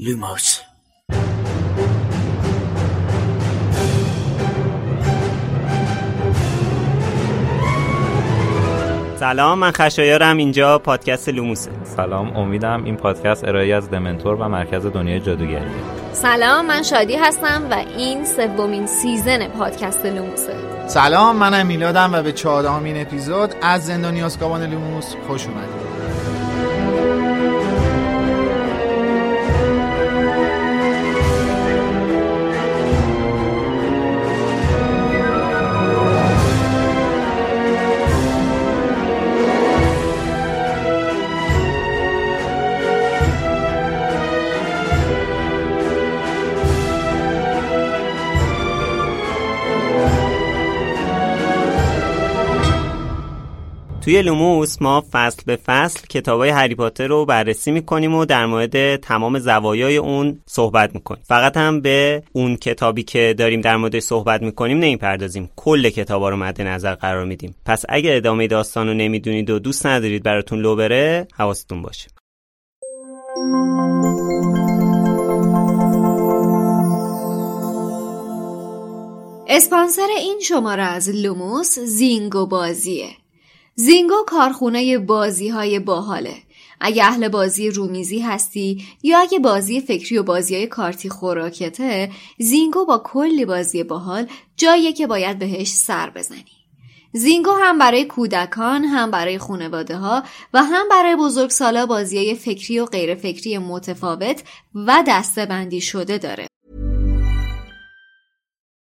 لوموس سلام من خشایارم. اینجا پادکست لوموسه سلام امیدم این پادکست ارائه‌ای از دمنتور و مرکز دنیای جادوگری. سلام من شادی هستم و این سومین season پادکست لوموسه سلام منم میلادم و به چهارمین اپیزود از زندانی آسکابان لوموس خوش اومدید. توی لوموس ما فصل به فصل کتابای هری پاتر رو بررسی می‌کنیم و در مورد تمام زوایای اون صحبت می‌کنیم. فقط هم به اون کتابی که داریم در مورد صحبت می‌کنیم نمی‌پردازیم. کل کتابا رو مد نظر قرار میدیم. پس اگه ادامه داستان رو نمی‌دونید و دوست ندارید براتون لو بره حواستون باشه. اسپانسر این شماره از لوموس زینگو بازیه. زینگو کارخونه بازی های باحاله. اگه اهل بازی رومیزی هستی یا اگه بازی فکری و بازی های کارتی خوراکته زینگو با کلی بازی باحال جاییه که باید بهش سر بزنی. زینگو هم برای کودکان هم برای خانواده ها و هم برای بزرگسالا بازی های فکری و غیر فکری متفاوت و دسته بندی شده داره.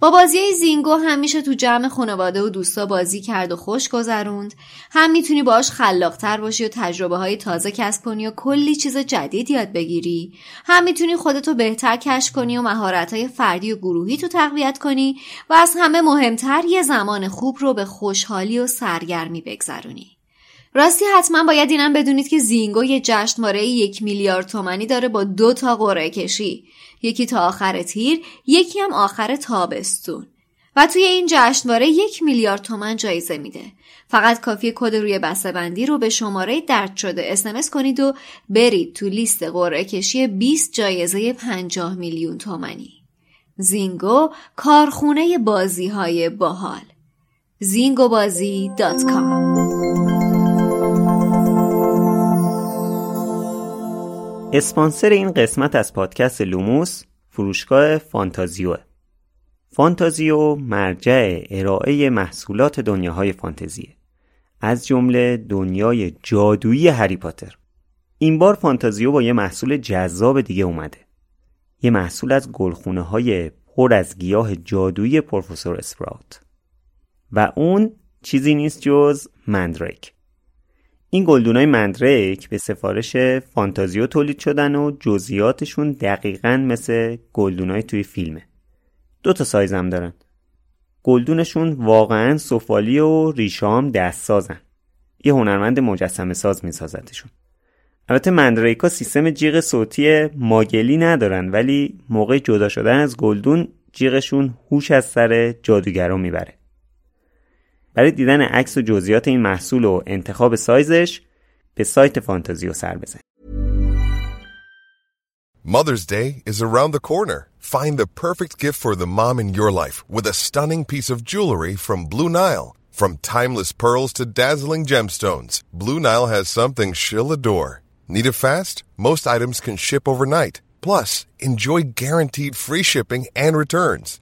با بازی زینگو همیشه تو جمع خانواده و دوستا بازی کرد و خوش گذروند. هم می‌تونی باش خلاقتر باشی و تجربه های تازه کسب کنی و کلی چیز جدید یاد بگیری. هم می‌تونی خودتو بهتر کشف کنی و مهارت های فردی و گروهی تو تقویت کنی و از همه مهمتر یه زمان خوب رو به خوشحالی و سرگرمی بگذرونی. راستی حتما باید اینم بدونید که زینگو یه جشنواره یک میلیارد تومنی داره با دو تا قرعه کشی. یکی تا آخر تیر یکی هم آخر تابستون. و توی این جشنواره یک میلیارد تومن جایزه میده. فقط کافی کد روی بسته بندی رو به شماره درد شده اسمس کنید و برید تو لیست قرعه کشی 20 جایزه 50 میلیون تومنی زینگو کارخونه بازی های باحال. زینگوبازی اسپانسر این قسمت از پادکست لوموس فروشگاه فانتازیو. فانتازیو مرجع ارائه محصولات دنیاهای فانتزیه از جمله دنیای جادویی هری پاتر. این بار فانتازیو با یه محصول جذاب دیگه اومده. یه محصول از گلخونه های پر از گیاه جادویی پروفسور اسپراوت. و اون چیزی نیست جز مندریک. این گلدونای مندریک به سفارش فانتازیو تولید شدن و جزئیاتشون دقیقا مثل گلدونای توی فیلمه. دو تا سایز هم دارن. گلدونشون واقعا سفالی و ریشام دست سازن یه هنرمند مجسمه ساز میسازتشون. البته مندریکا سیستم جیغ صوتی ماگلی ندارن ولی موقع جدا شدن از گلدون جیغشون هوش از سر جادوگرا می‌بره. برای دیدن عکس و جزئیات این محصول و انتخاب سایزش به سایت فانتازیو سر بزنید Mother's Day is around the corner. Find the perfect gift for the mom in your life with a stunning piece of jewelry from Blue Nile. From timeless pearls to dazzling gemstones, Blue Nile has something she'll adore. Need it fast? Most items can ship overnight. Plus, enjoy guaranteed free shipping and returns.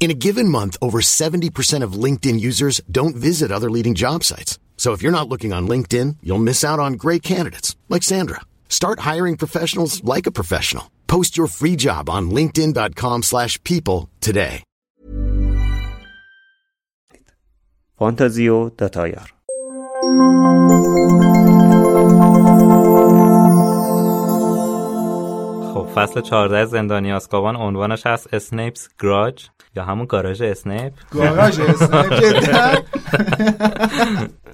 In a given month, over 70% of LinkedIn users don't visit other leading job sites. So if you're not looking on LinkedIn, you'll miss out on great candidates like Sandra. Start hiring professionals like a professional. Post your free job on linkedin.com/people slash people today. فانتازیو داتایار خب فصل 14 زندانی آسکابان عنوانش هست اسنیپس گراج یا همون گاراژ اسنیپ؟ گاراژ اسنیپ جدا.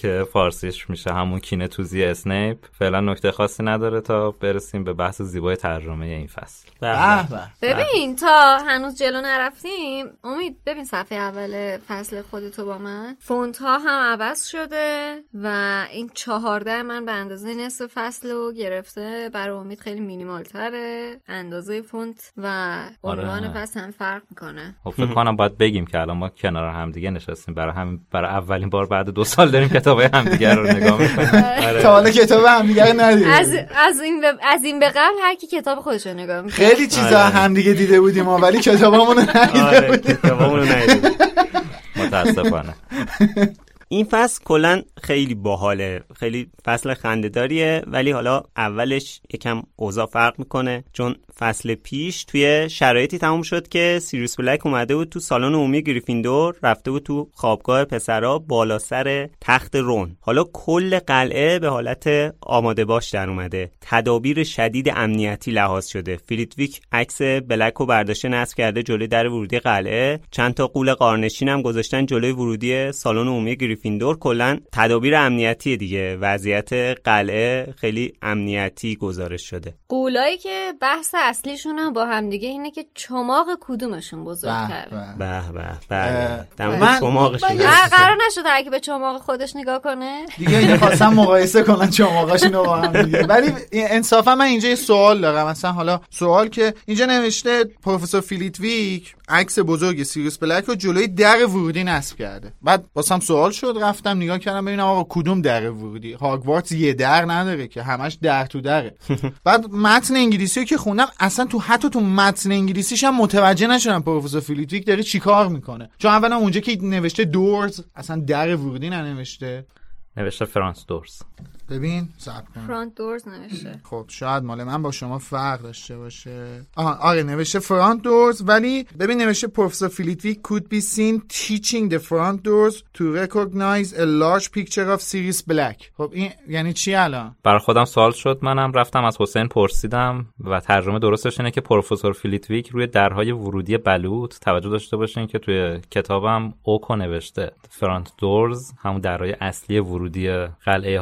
که فارسیش میشه همون کینه توزی اسنیپ. فعلا نکته خاصی نداره تا برسیم به بحث زیبای ترجمه این فصل. ببین تا هنوز جلو نرفتیم امید ببین صفحه اول فصل خودتو با من. فونت ها هم عوض شده و این چهارده من به اندازه نصف فصل رو گرفته. برای امید خیلی مینیمال تره اندازه فونت و عنوان آره. فصل هم فرق می‌کنه. خب فکر کنم باید بگیم که الان ما کنار هم دیگه نشستیم. برای همین برای اولین بار بعد دو سال داریم کتاب همدیگه رو نگاه می‌کنیم آره. تا حالا کتاب هم دیگه ندیدیم. از از این از این به قبل هر کی کتاب خودش رو نگاه می‌کنه. خیلی چیزا هم دیگه دیده بودیم ما ولی کتابامون رو ندیده آره بودیم. کتابامونو ندیدیم. متاسفانه. این فصل کلا خیلی باحاله خیلی فصل خندهداریه ولی حالا اولش یکم اوضاع فرق می‌کنه. چون فصل پیش توی شرایطی تموم شد که سیریوس بلک اومده بود تو سالن عمومی گریفیندور رفته بود تو خوابگاه پسرا بالا سر تخت رون. حالا کل قلعه به حالت آماده باش در اومده. تدابیر شدید امنیتی لحاظ شده. فلیتویک عکس بلک رو برداشته نصب کرده جلوی در ورودی قلعه. چند تا قول قارنشین هم گذاشتن جلوی ورودی سالن عمومی گریفیندور کلا تدابیر امنیتی دیگه. وضعیت قلعه خیلی امنیتی گزارش شده. قولایی که بحث اصلیشون هم با هم دیگه اینه که چماق کدومشون بزرگتره به به. به. به بله. چماقشون قرار نشد کسی به چماق خودش نگاه کنه. دیگه این خواستم مقایسه کنن چماقاشون رو با هم دیگه. ولی انصافا من اینجا یه سوال دارم. مثلا حالا سوال که اینجا نوشته پروفسور فیلیتویک عکس بزرگ سیریوس بلک رو جلوی در ورودی نصب کرده. بعد واسم سوال شد. رفتم نگاه کردم ببینم آقا کدوم در ورودی؟ هاگوارتس یه در نداره که همش در تو دره. بعد متن انگلیسی رو که خوندم اصلا تو حتی تو متن انگلیسیش هم متوجه نشدم پروفسور فیلیتویک داره چیکار می‌کنه. چون اولا اونجا که نوشته doors اصلا در ورودی ننوشته. نوشته front doors ببین صبر کن. front doors نوشته. خب شاید مال من با شما فرق داشته باشه. آها آره نوشته front doors ولی ببین نوشته پروفسور فیلیتویک could be seen teaching the front doors to recognize a large picture of Sirius Black. خب این یعنی چی الان؟ برای خودم سوال شد. منم رفتم از حسین پرسیدم و ترجمه درستش اینه که پروفسور فیلیتویک روی درهای ورودی بلوط توجه داشته باشین که توی کتابم oak و نوشته. front doors همون درهای اصلی ورودی قلعه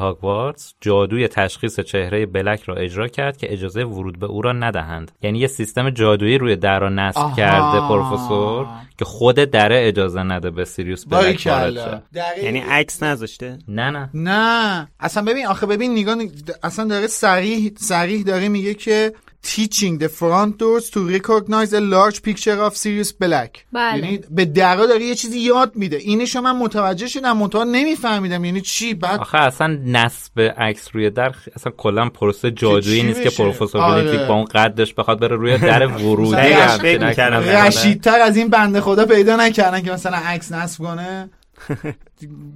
هاگوارتس جادوی تشخیص چهره بلک را اجرا کرد که اجازه ورود به او را ندهند. یعنی یه سیستم جادویی روی در را نصب آها. کرده پروفسور که خود دره اجازه نده به سیریوس بلک وارد یعنی عکس نذاشته؟ نه نه. نه. اصلا ببین آخه ببین نگاه اصلا داره صریح صریح داره میگه که teaching the front doors to recognize a large picture of Sirius Black بله. یعنی به درا داره یه چیزی یاد میده اینشو من متوجه شدم منتها نمیفهمیدم یعنی چی بعد آخه اصلا نصب عکس روی در اصلا کلا پروسه جادویی نیست که؟ پروفسور آره. با اون قدش بخواد بره روی در ورودی. رشیدتر از این بنده خدا پیدا نکردن که مثلا عکس نصب کنه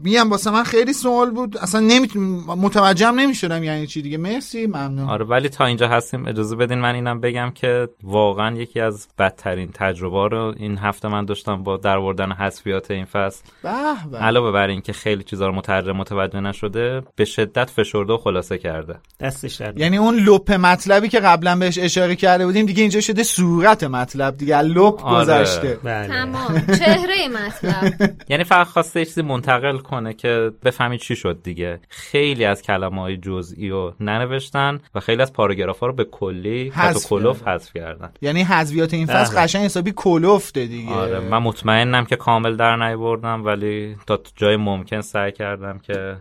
میگم واسه من خیلی سوال بود. اصلا نمی‌تونم متوجهم نمی‌شدم یعنی چی دیگه. مرسی ممنون. آره ولی تا اینجا هستیم. اجازه بدین من اینم بگم که واقعا یکی از بدترین تجربه رو این هفته من داشتم با دروردن حذفیات این فصل. به به. علاوه بر اینکه خیلی چیزا رو مترجم متوجه نشده به شدت فشرده و خلاصه کرده. دستش در یعنی اون لپ مطلبی که قبلا بهش اشاره کرده بودیم دیگه اینجا شده صورت مطلب دیگه لپ آره. گذشته. بله. تمام. چهره مطلب. یعنی فقط خواسته چیزی منتقل کنه که بفهمید چی شد دیگه خیلی از کلمه های جزئی رو ننوشتن و خیلی از پاراگراف ها رو به کلی حذف حتی کلوف. حذف کردن یعنی حذویات این فصل بله. قشنگ حسابی کلفته دیگه آره من مطمئنم که کامل در نیاوردم ولی تا جای ممکن سعی کردم که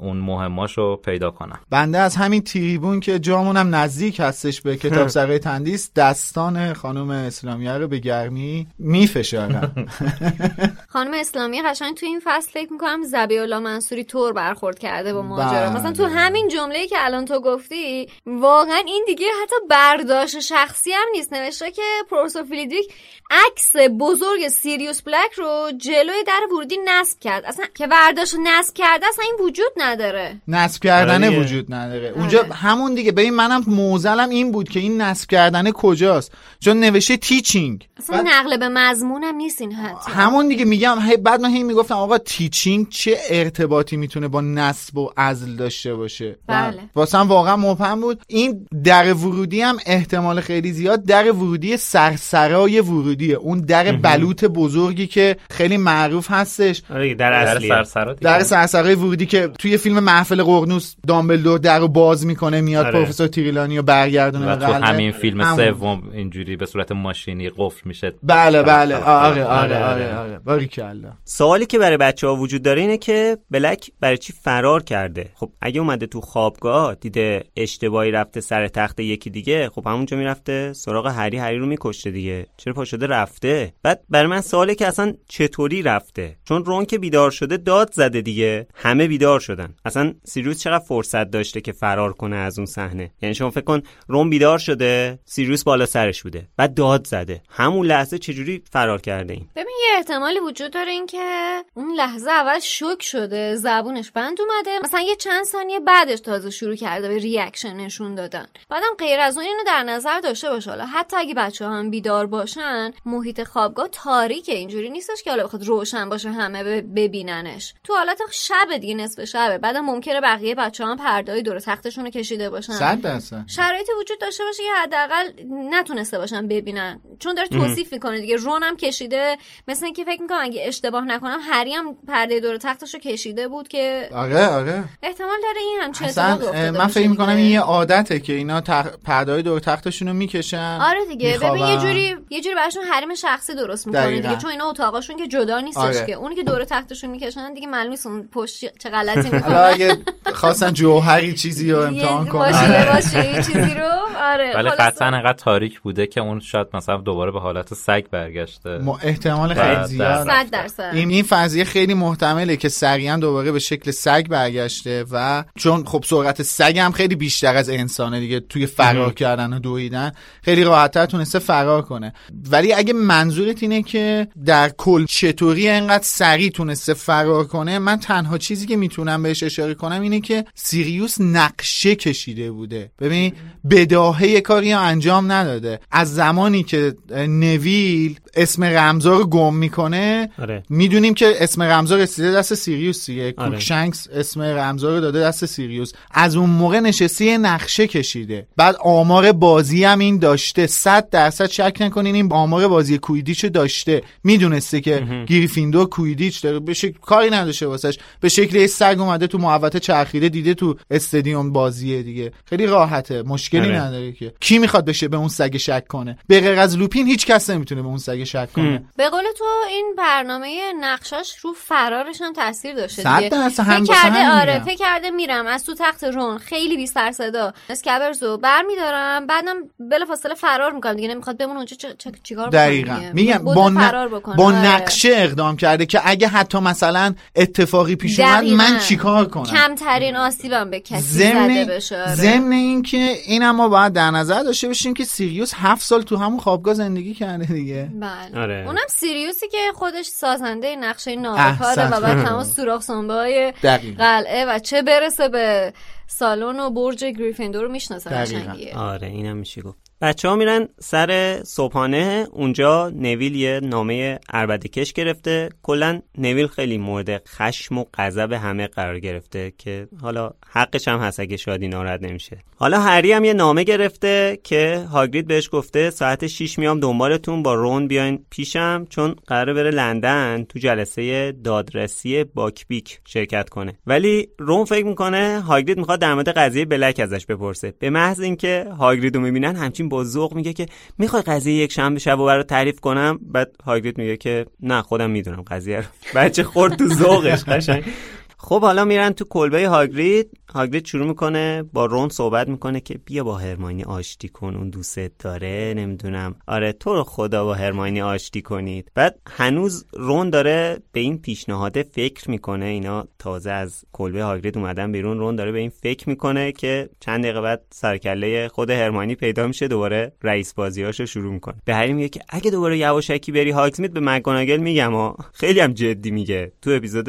اون مهماشو پیدا کنم. بنده از همین تریبون که جامونم نزدیک هستش به کتاب سرای تندیس دستان خانم اسلامیه رو به گرمی میفشارم خانم اسلامی قشنگ تو این فصل فکر می‌کنم زبی الله منصوری طور برخورد کرده با ماجرا. بله. مثلا تو همین جمله که الان تو گفتی واقعا این دیگه حتی برداشت شخصی هم نیست. نوشته که پروفسور فیلیدویک عکس بزرگ سیریوس بلک رو جلوی در ورودی نصب کرد. اصلا که برداشت نصب کرده اصلا این وجود نداره. نصب کردنه آره. وجود نداره. اونجا همون دیگه. ببین منم موزلم این بود که این نصب کردنه کجاست؟ چون نوشته تیچینگ اصلا نقل به مضمونم نیست این حتی همون دیگه میگم. هی بعد من هی می‌گفتم آقا تیچینگ چه ارتباطی می‌تونه با نصب و ازل داشته باشه؟ بله. واسه واقعا مبهم بود. این در ورودی هم احتمال خیلی زیاد در ورودی سرسرای ورودیه. اون در بلوط بزرگی که خیلی معروف هستش. آره در دیگه. در سرسرای ورودی که توی فیلم محفل قرنوس دامبلدور در رو باز می‌کنه میاد آره. پروفسور تیریلانی رو برگردونه و به تو. همین فیلم. سوم اینجوری به صورت ماشینی قفل میشه. بله بله. آره، آره آره آره، آره آره. باریکلا سوالی که برای بچه ها وجود داره اینه که بلک برای چی فرار کرده؟ خب اگه اومده تو خوابگاه دیده اشتباهی رفته سر تخت یکی دیگه خب همونجا می‌رفته سراغ هری هری رو میکشته دیگه. چرا پا شده رفته؟ بعد برای من سواله که اصلا چطوری رفته؟ چون رون که بیدار شده داد زده دیگه. همه بیدار شدن. اصلا سیریوس چقدر فرصت داشته که فرار کنه از اون صحنه؟ یعنی شما فکر کن رون بیدار شده سیریوس بالا سرش بوده بعد داد زده. همون لحظه چجوری فرار کرده این؟ ببین یه احتمالی وجود داره این که اون لحظه اول شوک شده زبونش بند اومده. مثلا یه چند ثانیه بعدش تازه شروع کرده به reaction نشون دادن. بعدم غیر از اون اینو در نظر داشته باشه حالا حتی اگه بچه هم بیدار باشن محیط خوابگاه تاریکه. اینجوری نیستش که حالا بخواد روشن باشه همه ببیننش. تو حالت شب دیگه نصف شبه بعدم ممکنه بقیه بچه هم پردای دور تختشون رو کشیده باشن. صد درصد. شرایطی وجود داشته باشه که حداقل نتونسته باشن ببینن. چون داره توصیف می‌کنه دیگه. رون هم کشیده. مثل اینکه فکر می‌کنم اگه اشتباه نکنم هری هم پرده دور تختش رو کشیده بود که آره آره. احتمال داره این هم چه اصلا من فکر می‌کنم. این یه عادته که اینا تخ... پردای دور تختشون رو می‌کشن آره دیگه. ببین. یه جوری یه جوری براشون حریم شخصی درست می‌کنه. دیگه. چون اینا اتاقاشون که جدا نیستش آره. که. اونی که دور تختشون می‌کشن دیگه معلوم نیست اون پشت چه غلطی حالا اگه خواستن جوهری چیزی رو امتحان کنن. باشه یه چیزی رو؟ آره ولی. قطعا انقدر تاریک بوده که اون شاید مثلا دوباره به حالت سگ برگشته. م- احتمال خیلی زیاد. این این فرضیه خیلی محتمله که سریعا دوباره به شکل سگ برگشته و چون خب سرعت سگ هم خیلی بیشتر از انسانه دیگه توی فرار کردن و دویدن. خیلی راحتتر تونسته فرار کنه. ولی اگه منظورت اینه که در کل چطوری انقدر سریع تونسته فرار کنه من تنها چیزی که می‌تونم بهش اشاره کنم اینه که سیریوس نقشه کشیده بوده. ببین بداهه کاری انجام نداده. از زمانی که نویل اسم رمزا رو گم می‌کنه. آره. می‌دونیم که اسم رمزا رسیده دست سیریوس دیگه. آره. کروکشنکس اسم رمزا رو داده دست سیریوس. از اون موقع نشسته نقشه کشیده. بعد آمار بازی هم این داشته. صد درصد شک نکنین این آمار بازی کویدیچ داشته. می‌دونسته که گریفیندور کویدیچ داره به شکل کاری نداشته واسش. به شکل یه سگ اومده تو محوطه چرخیده دیده تو استادیوم بازیه دیگه. خیلی راحته. مشکلی آره. نداره که. کی می‌خواد بشه به اون سگ شک کنه؟ به غیر از لوپین هیچ کس نمی‌تونه به اون سگ شک کنه به قول تو این برنامه نقشاش رو فرارش هم تاثیر داشته دیگه فکر کرده آره. فکر کرده میرم از تو تخت رون خیلی بی سر صدا اسکبرزو برمیدارم بعدم بلافاصله فرار می‌کنم دیگه نمی‌خواد بمونه اونجا چیکار بکنه دقیقا دیگه. میگم بوده با, ن- فرار بکنه با آره. نقشه اقدام کرده که اگه حتی مثلا اتفاقی پیش اومد. من چیکار کنم کمترین آسیبم به کسی زده ضمن بشه آره. ضمن این که این هم ما باید در نظر داشته باشیم که سیریوس هفت سال تو همون خوابگاه زندگی کرده دیگه بله آره. اونم سیریوسی که خودش سازنده نقشه نابکاره و بعد تمام سوراخ های دقیقاً. قلعه و چه برسه به سالن و برج گریفیندور رو می‌شناسه. قشنگیه آره اینم میشه گفت بچه ها میرن سر صبحانه اونجا نویل یه نامه عربده کش گرفته. کلا نویل خیلی مورد خشم و غضب همه قرار گرفته که حالا حقش هم هست اگه شادی ناراحت نمیشه. حالا هری هم یه نامه گرفته که هاگرید بهش گفته ساعت 6 میام دنبالتون با رون بیاین پیشم چون قراره بره لندن تو جلسه دادرسی باکبیک شرکت کنه. ولی رون فکر می‌کنه هاگرید می‌خواد در مورد قضیه بلک ازش بپرسه. به محض اینکه هاگرید رو می‌بینن همچین با ذوق میگه که می‌خوای قضیه یک شنبه شب رو برات تعریف کنم؟ بعد هاگرید میگه که نه خودم می‌دونم قضیه رو. بچه خورد تو ذوقش قشنگ. خب حالا میرن تو کلبه هاگرید. هاگرید شروع می‌کنه با رون صحبت می‌کنه که بیا با هرماینی آشتی کن اون دوستت داره نمی‌دونم. آره تو رو خدا با هرماینی آشتی کنید. بعد هنوز رون داره به این پیشنهاد فکر می‌کنه. اینا تازه از کلبه هاگرید اومدن بیرون. رون داره به این فکر می‌کنه که چند دقیقه بعد سرکله خود هرماینی پیدا میشه دوباره رئیس بازیاشو شروع می‌کنه. به هری میگه که اگه دوباره یواشکی بری هاگزمید به مکگوناگل میگم ها خیلی هم جدی میگه. تو اپیزود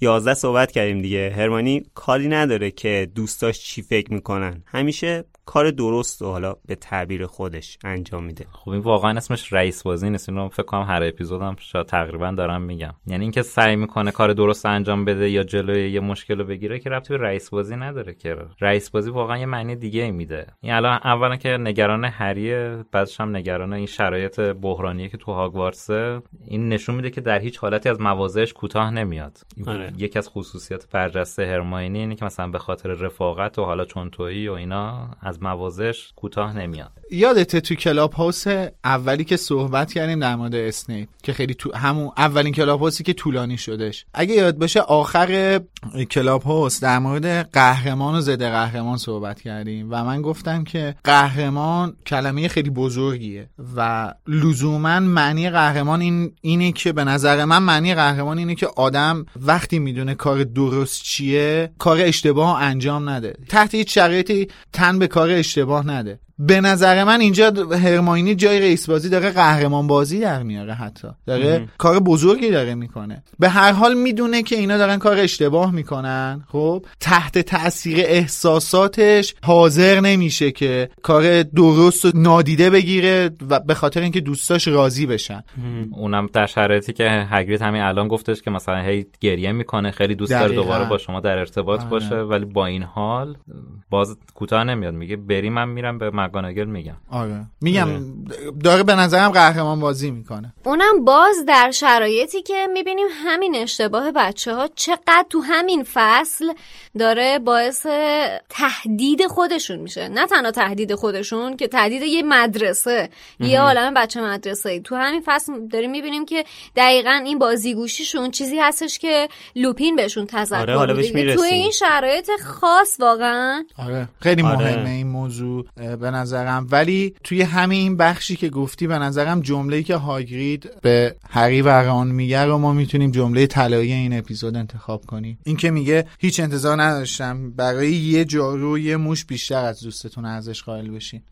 11 صحبت کردیم دیگه. هرمانی کاری نداره که دوستاش چی فکر می‌کنن. همیشه کار درست و حالا به تعبیر خودش انجام میده. خب این واقعا اسمش رئیس بازی نیست. اینو فکر کنم هر اپیزودم شاید تقریبا دارم میگم. یعنی اینکه سعی می‌کنه کار درست انجام بده یا جلوی یه مشکل رو بگیره که ربطی به رئیس بازی نداره که. رئیس بازی واقعا یه معنی دیگه ای میده. این الان اولا که نگران هریه بعدش هم نگران این شرایط بحرانیه که تو هاگوارتسه این نشون میده که در هیچ حالتی از مواضعش کوتاه نمیاد. آره. یکی از خصوصیات برجسته هرماینی اینه که مثلا به خاطر رفاقت و حالا چون تویی و اینا از مواضعش کوتاه نمیاد. یادته تو کلاب هاوس اولی که صحبت کردیم در مورد اسنیپ که خیلی تو همون اولین کلاب هاوسی که طولانی شدش. اگه یاد باشه آخر کلاب هاوس در مورد قهرمان و ضد قهرمان صحبت کردیم و من گفتم که قهرمان کلمه خیلی بزرگیه و لزوما معنی قهرمان این اینه که به نظر من معنی قهرمان اینه که آدم وقتی می‌دونه کار درست چیه کار اشتباه انجام نده. تحت هیچ شرایطی تن به کار اشتباه نده. به نظر من اینجا هرماینی جای رئیس بازی داره قهرمان بازی در میاره حتی. داره کار بزرگی داره می‌کنه. به هر حال می‌دونه که اینا دارن کار اشتباه می‌کنن. خب تحت تاثیر احساساتش حاضر نمیشه که کار درست و نادیده بگیره و به خاطر اینکه دوستاش راضی بشن. اونم در شرایطی که هگرید همین الان گفتش که مثلا هی گریه می‌کنه. خیلی دوست داره. دوباره با شما در ارتباط آره. باشه. ولی با این حال باز کوتاه نمیاد. میگه بری من میرم به مگاناگل میگم. آره. میگم داره به نظرم قهرمان بازی می‌کنه. اونم باز در شرایطی که می‌بینیم همین اشتباه بچه ها چقدر تو همین فصل داره باعث تهدید خودشون میشه. نه تنها تهدید خودشون که تهدید یه مدرسه یه عالم بچه مدرسه ای تو همین فصل داریم می‌بینیم که دقیقا این بازیگوشیشون چیزی هستش که لوپین بهشون تذکر آره، میده. بهش تو. این شرایط خاص واقعا آره. خیلی آره. مهمه این موضوع. به نظرم. ولی توی همین بخشی که گفتی به نظرم جمله‌ای که هاگرید به هری و ران میگه رو ما می‌تونیم جمله طلایی این اپیزود انتخاب کنیم. این که میگه هیچ انتظار نداشتم. برای یه جارو یه موش بیشتر از دوستتون ارزش قائل بشین.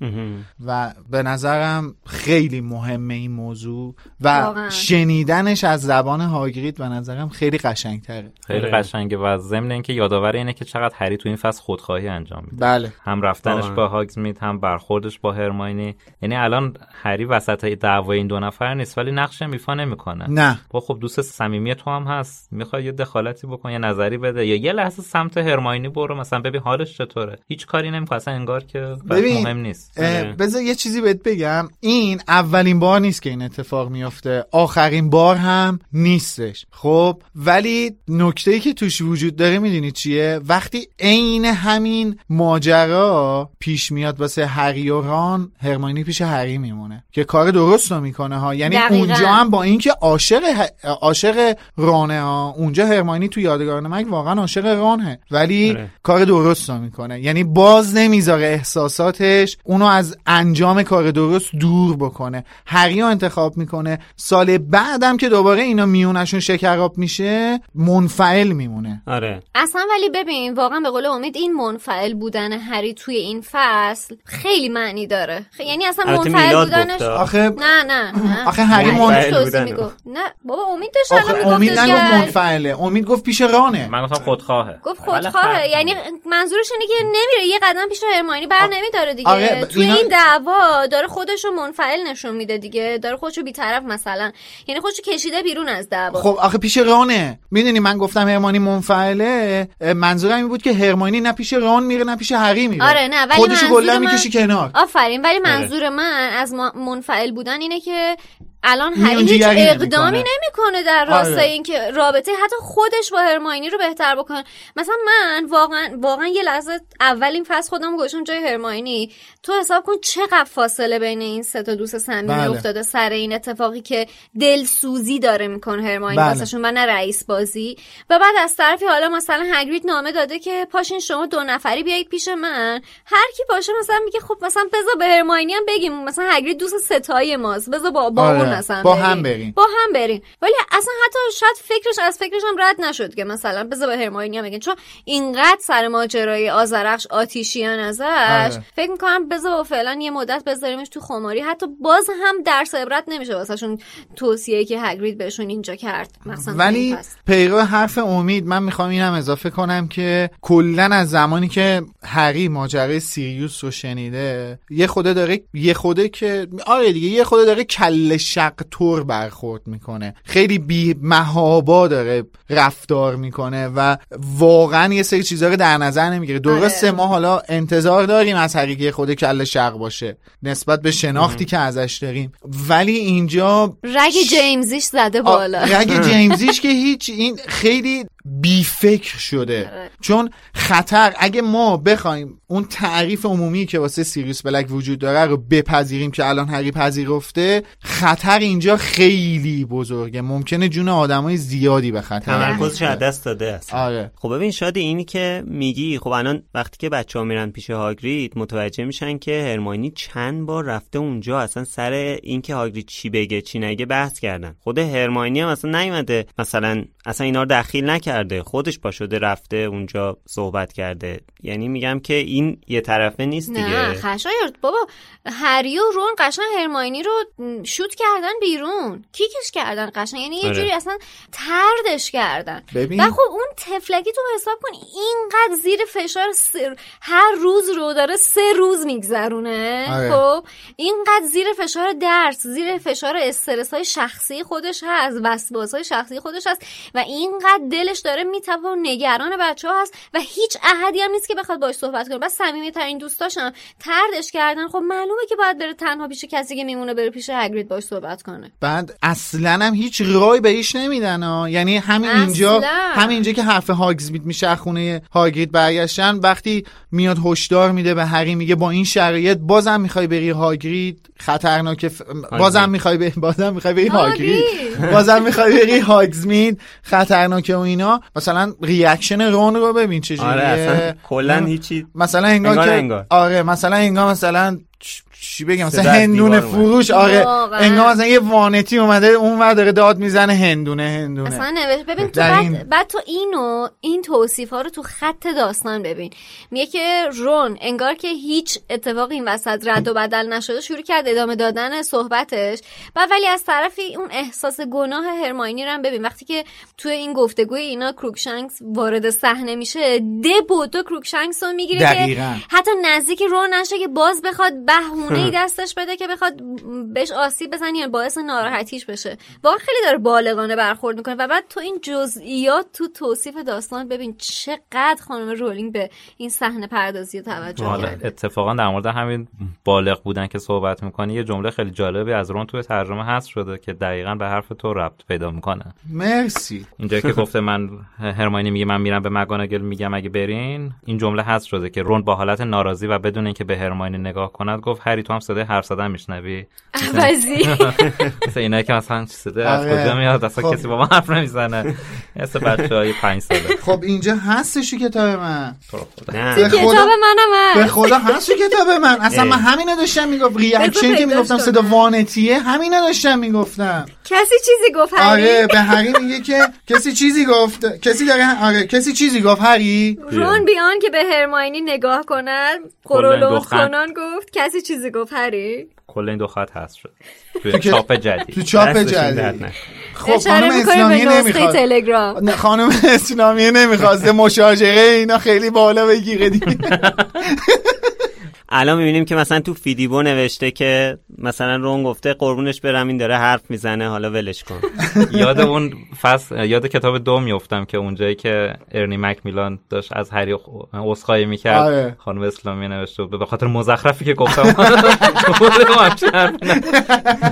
و به نظرم خیلی مهمه این موضوع و واقعا. شنیدنش از زبان هاگرید به نظرم خیلی قشنگتره. خیلی آره. قشنگه و ضمن اینکه یادآور اینه که چقدر هری تو این فصل خودخواهی انجام میده. بله. هم رفتنش واقعا. با هاگزمید هم برخوردش با هرماینی. یعنی الان هری وسط دعوای این دو نفر نیست ولی نقش ایفا نمی‌کنه. نه. با خب دوست صمیمی تو هم هست. می‌خوای یه دخالتی بکن یه نظری بده یا یه لحظه سمت هرماینی برو مثلا ببین حالش چطوره. هیچ کاری نمی‌کنه اصلا انگار که ببین، مهم نیست. آره. بذار یه چیزی بهت بگم. این اولین بار نیست که این اتفاق میافته. آخرین بار هم نیستش. خب ولی نکته ای که توش وجود داره می‌دونی چیه؟ وقتی عین همین ماجرا پیش میاد واسه هری و ران هرماینی پیش هری میمونه که کار درست رو می‌کنه ها. یعنی دقیقاً. اونجا هم با اینکه عاشق ه- عاشق رانه ها اونجا هرماینی تو یادگار نمک واقعا عاشق رانه ولی آره. کار درست رو می‌کنه. یعنی باز نمی‌ذاره احساساتش اونو از انجام کار درست دور بکنه. هری رو انتخاب می‌کنه. سال بعدم که دوباره اینا میونشون شکراب میشه منفعل میمونه. آره. اصلا ولی ببین واقعا به قول امید این منفعل بودن هری توی این فصل خیلی معنی داره. خ- یعنی اصلا منفعل بودنش. آخه نه نه نه. آخه هری منفعل. می‌گفت. نه بابا امید داشت الان آخه میگفتش امید نگفت منفعله. امید گفت پیش رانه. من گفتم خودخواهه گفت ولی خودخواهه خب. یعنی منظورش اینه که نمیره. یه قدم پیش هرماینی بر نمیداره دیگه. آره، ب- تو اینا- این دعوا داره خودش رو منفعل نشون میده دیگه. داره خودش رو بیطرف مثلا. یعنی خودش کشیده بیرون از دعوا. خب آخه پیش رانه. می‌دونی من گفتم هرمانی منفعله؟ منظورم این بود که هرمانی نه پیش ران میره نه پیش هری میره. آره نه ولی کلا من- کنار. آفرین. ولی منظور من از منفعل بودن اینه که الان هری هیچ اقدامی نمی‌کنه. در راستای آره. اینکه رابطه حتی خودش با هرماینی رو بهتر بکنه مثلا من واقعا واقعا یه لحظه اول این فصل خودم گذاشتم جای هرماینی تو حساب کن چقدر فاصله بین این سه تا دوست صمیمی بله. افتاده سر این اتفاقی که دلسوزی داره می‌کنه هرماینی بله. و نه رئیس بازی و بعد از طرفی حالا مثلا هگرید نامه داده که پاشین شما دو نفری بیایید پیش من هر کی باشه مثلا میگه خب مثلا بذار به هرماینی هم بگیم مثلا هگرید دوست ستایی ماست بذار با با آره. با بریم. هم بریم. با هم بریم ولی اصلا حتی شاید فکرش از فکرش هم رد نشد که مثلا بذار به هرماینی هم بگیم چون اینقدر سر ماجرای آزرخش آتیشیان ازش آره. فکر می‌کنم بذار فعلا یه مدت بذاریمش تو خماری حتی باز هم درس عبرت نمیشه واسهشون توصیه که هگرید بهشون اینجا کرد مثلا ولی. پیرو حرف امید من می‌خوام اینم اضافه کنم که کلا از زمانی که هری ماجرای سیریوس رو شنیده یه خوده داره یه خوده که آره دیگه یه خوده داره کل شق طور برخورد می‌کنه. خیلی بی مهابا داره رفتار می‌کنه و واقعا یه سری چیزا رو در نظر نمی‌گیره. درسته آره. ما حالا انتظار داریم از یه خود کل شق باشه. نسبت به شناختی که ازش داریم. ولی اینجا رگ جیمزیش زده بالا. رگ جیمزیش که هیچ این خیلی بی فکر شده. آره. چون خطر اگه ما بخوایم اون تعریف عمومی که واسه سیریوس بلک وجود داره رو بپذیریم که الان هری پذیرفته خطر اینجا خیلی بزرگه. ممکنه جون آدمای زیادی به خطر تمرکزش. از دست داده است آره. خب ببین شادی اینی که میگی خب الان وقتی که بچه ها میرن پیش هاگرید متوجه میشن که هرماینی چند بار رفته اونجا اصلا سر اینکه هاگرید چی بگه چی نگه بحث کردن. خود هرماینی هم اصلا نیومده مثلا اصلا اینا رو دخیل نکرده خودش پا شده رفته اونجا صحبت کرده یعنی میگم که این یه طرفه نیست نه دیگه خشایار بابا هری و رون قشنگ هرماینی رو شوت کردن بیرون کیکش کردن قشنگ یعنی یه آره. جوری اصلا تردش کردن ببین. و خب اون تفلکی تو حساب کن اینقدر زیر فشار سر... هر روز رو داره سه روز میگذرونه آره. خب اینقدر زیر فشار درس زیر فشار استرس های شخصی خودش هست وسواس های شخصی خودش هست و اینقدر دلش داره میتپه و نگران بچه ها هست و هیچ احدی هم نیست که بخواد باش صحبت کنه. بس صمیمی ترین دوستاشم تردش کردن. خب معلومه که باید بره تنها پیش کسی که میمونه بره پیش هگرید باش صحبت کنه. بعد اصلا هم هیچ رای بهش نمیدن ها. یعنی همین. اینجا همین اینجا که حرف هاگزمید میشه از خونه هاگرید برگشتن وقتی میاد هشدار میده به هری میگه با این شرایط بازم می‌خوای بری هاگرید. خطرناکه ف... بازم می‌خوای بری بازم می‌خوای بری هاگرید هاگرید. بازم می‌خوای بری هاگزمید خطرناکه و اینا. مثلا ریاکشن رون رو ببین چجوریه آره اصلا کلا هیچی مثلا انگار, انگار که انگار. آره مثلا انگار مثلا چی بگم مثلا هندونه. فروش آره. انگار مثلا یه وانتی اومده اون ور داره داد می‌زنه هندونه هندونه اصلا نوشت ببین تو بعد, این- بعد تو اینو این توصیف ها رو تو خط داستان ببین میگه که رون انگار که هیچ اتفاقی این وسط رد و بدل نشده شروع کرد ادامه دادن صحبتش بعد ولی از طرفی اون احساس گناه هرماینی رو هم ببین وقتی که تو این گفتگوی اینا کروکشنکس وارد صحنه میشه دوباره کروکشنکس رو می‌گیره که. حتی نزدیک رون نشه که باز بخواد بهونه ای دستش بده که بخواد بهش آسیب بزنه یا باعث ناراحتیش بشه. واقعا خیلی داره بالغانه برخورد می‌کنه و بعد تو این جزئیات تو توصیف داستان ببین چقدر خانم رولینگ به این صحنه پردازی توجه حالا کرده. اتفاقا در مورد همین بالغ بودن که صحبت می‌کنی یه جمله خیلی جالبی از رون توی ترجمه هست شده که دقیقا به حرف تو ربط پیدا می‌کنه. مرسی. اینجا که گفته من هرماینی میگه من میرم به مگانگل میگم اگه برین این جمله هست شده که رون با حالت ناراضی و بدون اینکه به هرماینی نگاه کند گفت هری تو هم صدای حرف زدن میشنوی؟ عوضی مثل اینایی که مثلا صدای از آره. کجا میاد؟ اصلا خب. کسی با ما حرف نمی‌زنه. مثل بچه های پنج ساله. خب اینجا هستش تو کتاب من کتاب منم به. خدا هست تو کتاب من. اصلا. من همینو داشتم می‌گفت. ریاکشن که می‌گفتم. صدا وانتیه. همینو داشتم می‌گفتم. کسی چیزی گفت هری آره به هری میگه که کسی چیزی گفت. کسی داره آره کسی چیزی گفت. هری رون بیان که به هرماینی نگاه کنن. دختر- کنان گفت. کسی چیزی گفت هری کل این دو خط هست شد. توی چاپ جدید. تو چاپ جدید. خب خانم اسلامی نمی‌خواد. تلگرام. نه، خانم اسلامی نمی‌خواسته مشاجره اینا خیلی بالا بگیره دیگه. الان می‌بینیم که مثلا تو فیدیبو نوشته که مثلا رون گفته قربونش برم این داره حرف می‌زنه حالا ولش کن. یاد اون فصل یاد کتاب دو میفتم که اونجایی که ارنی مکمیلان داشت از هری عذرخواهی آره. می‌کرد خانم اسلامی نوشته بود به خاطر مزخرفی که گفتم.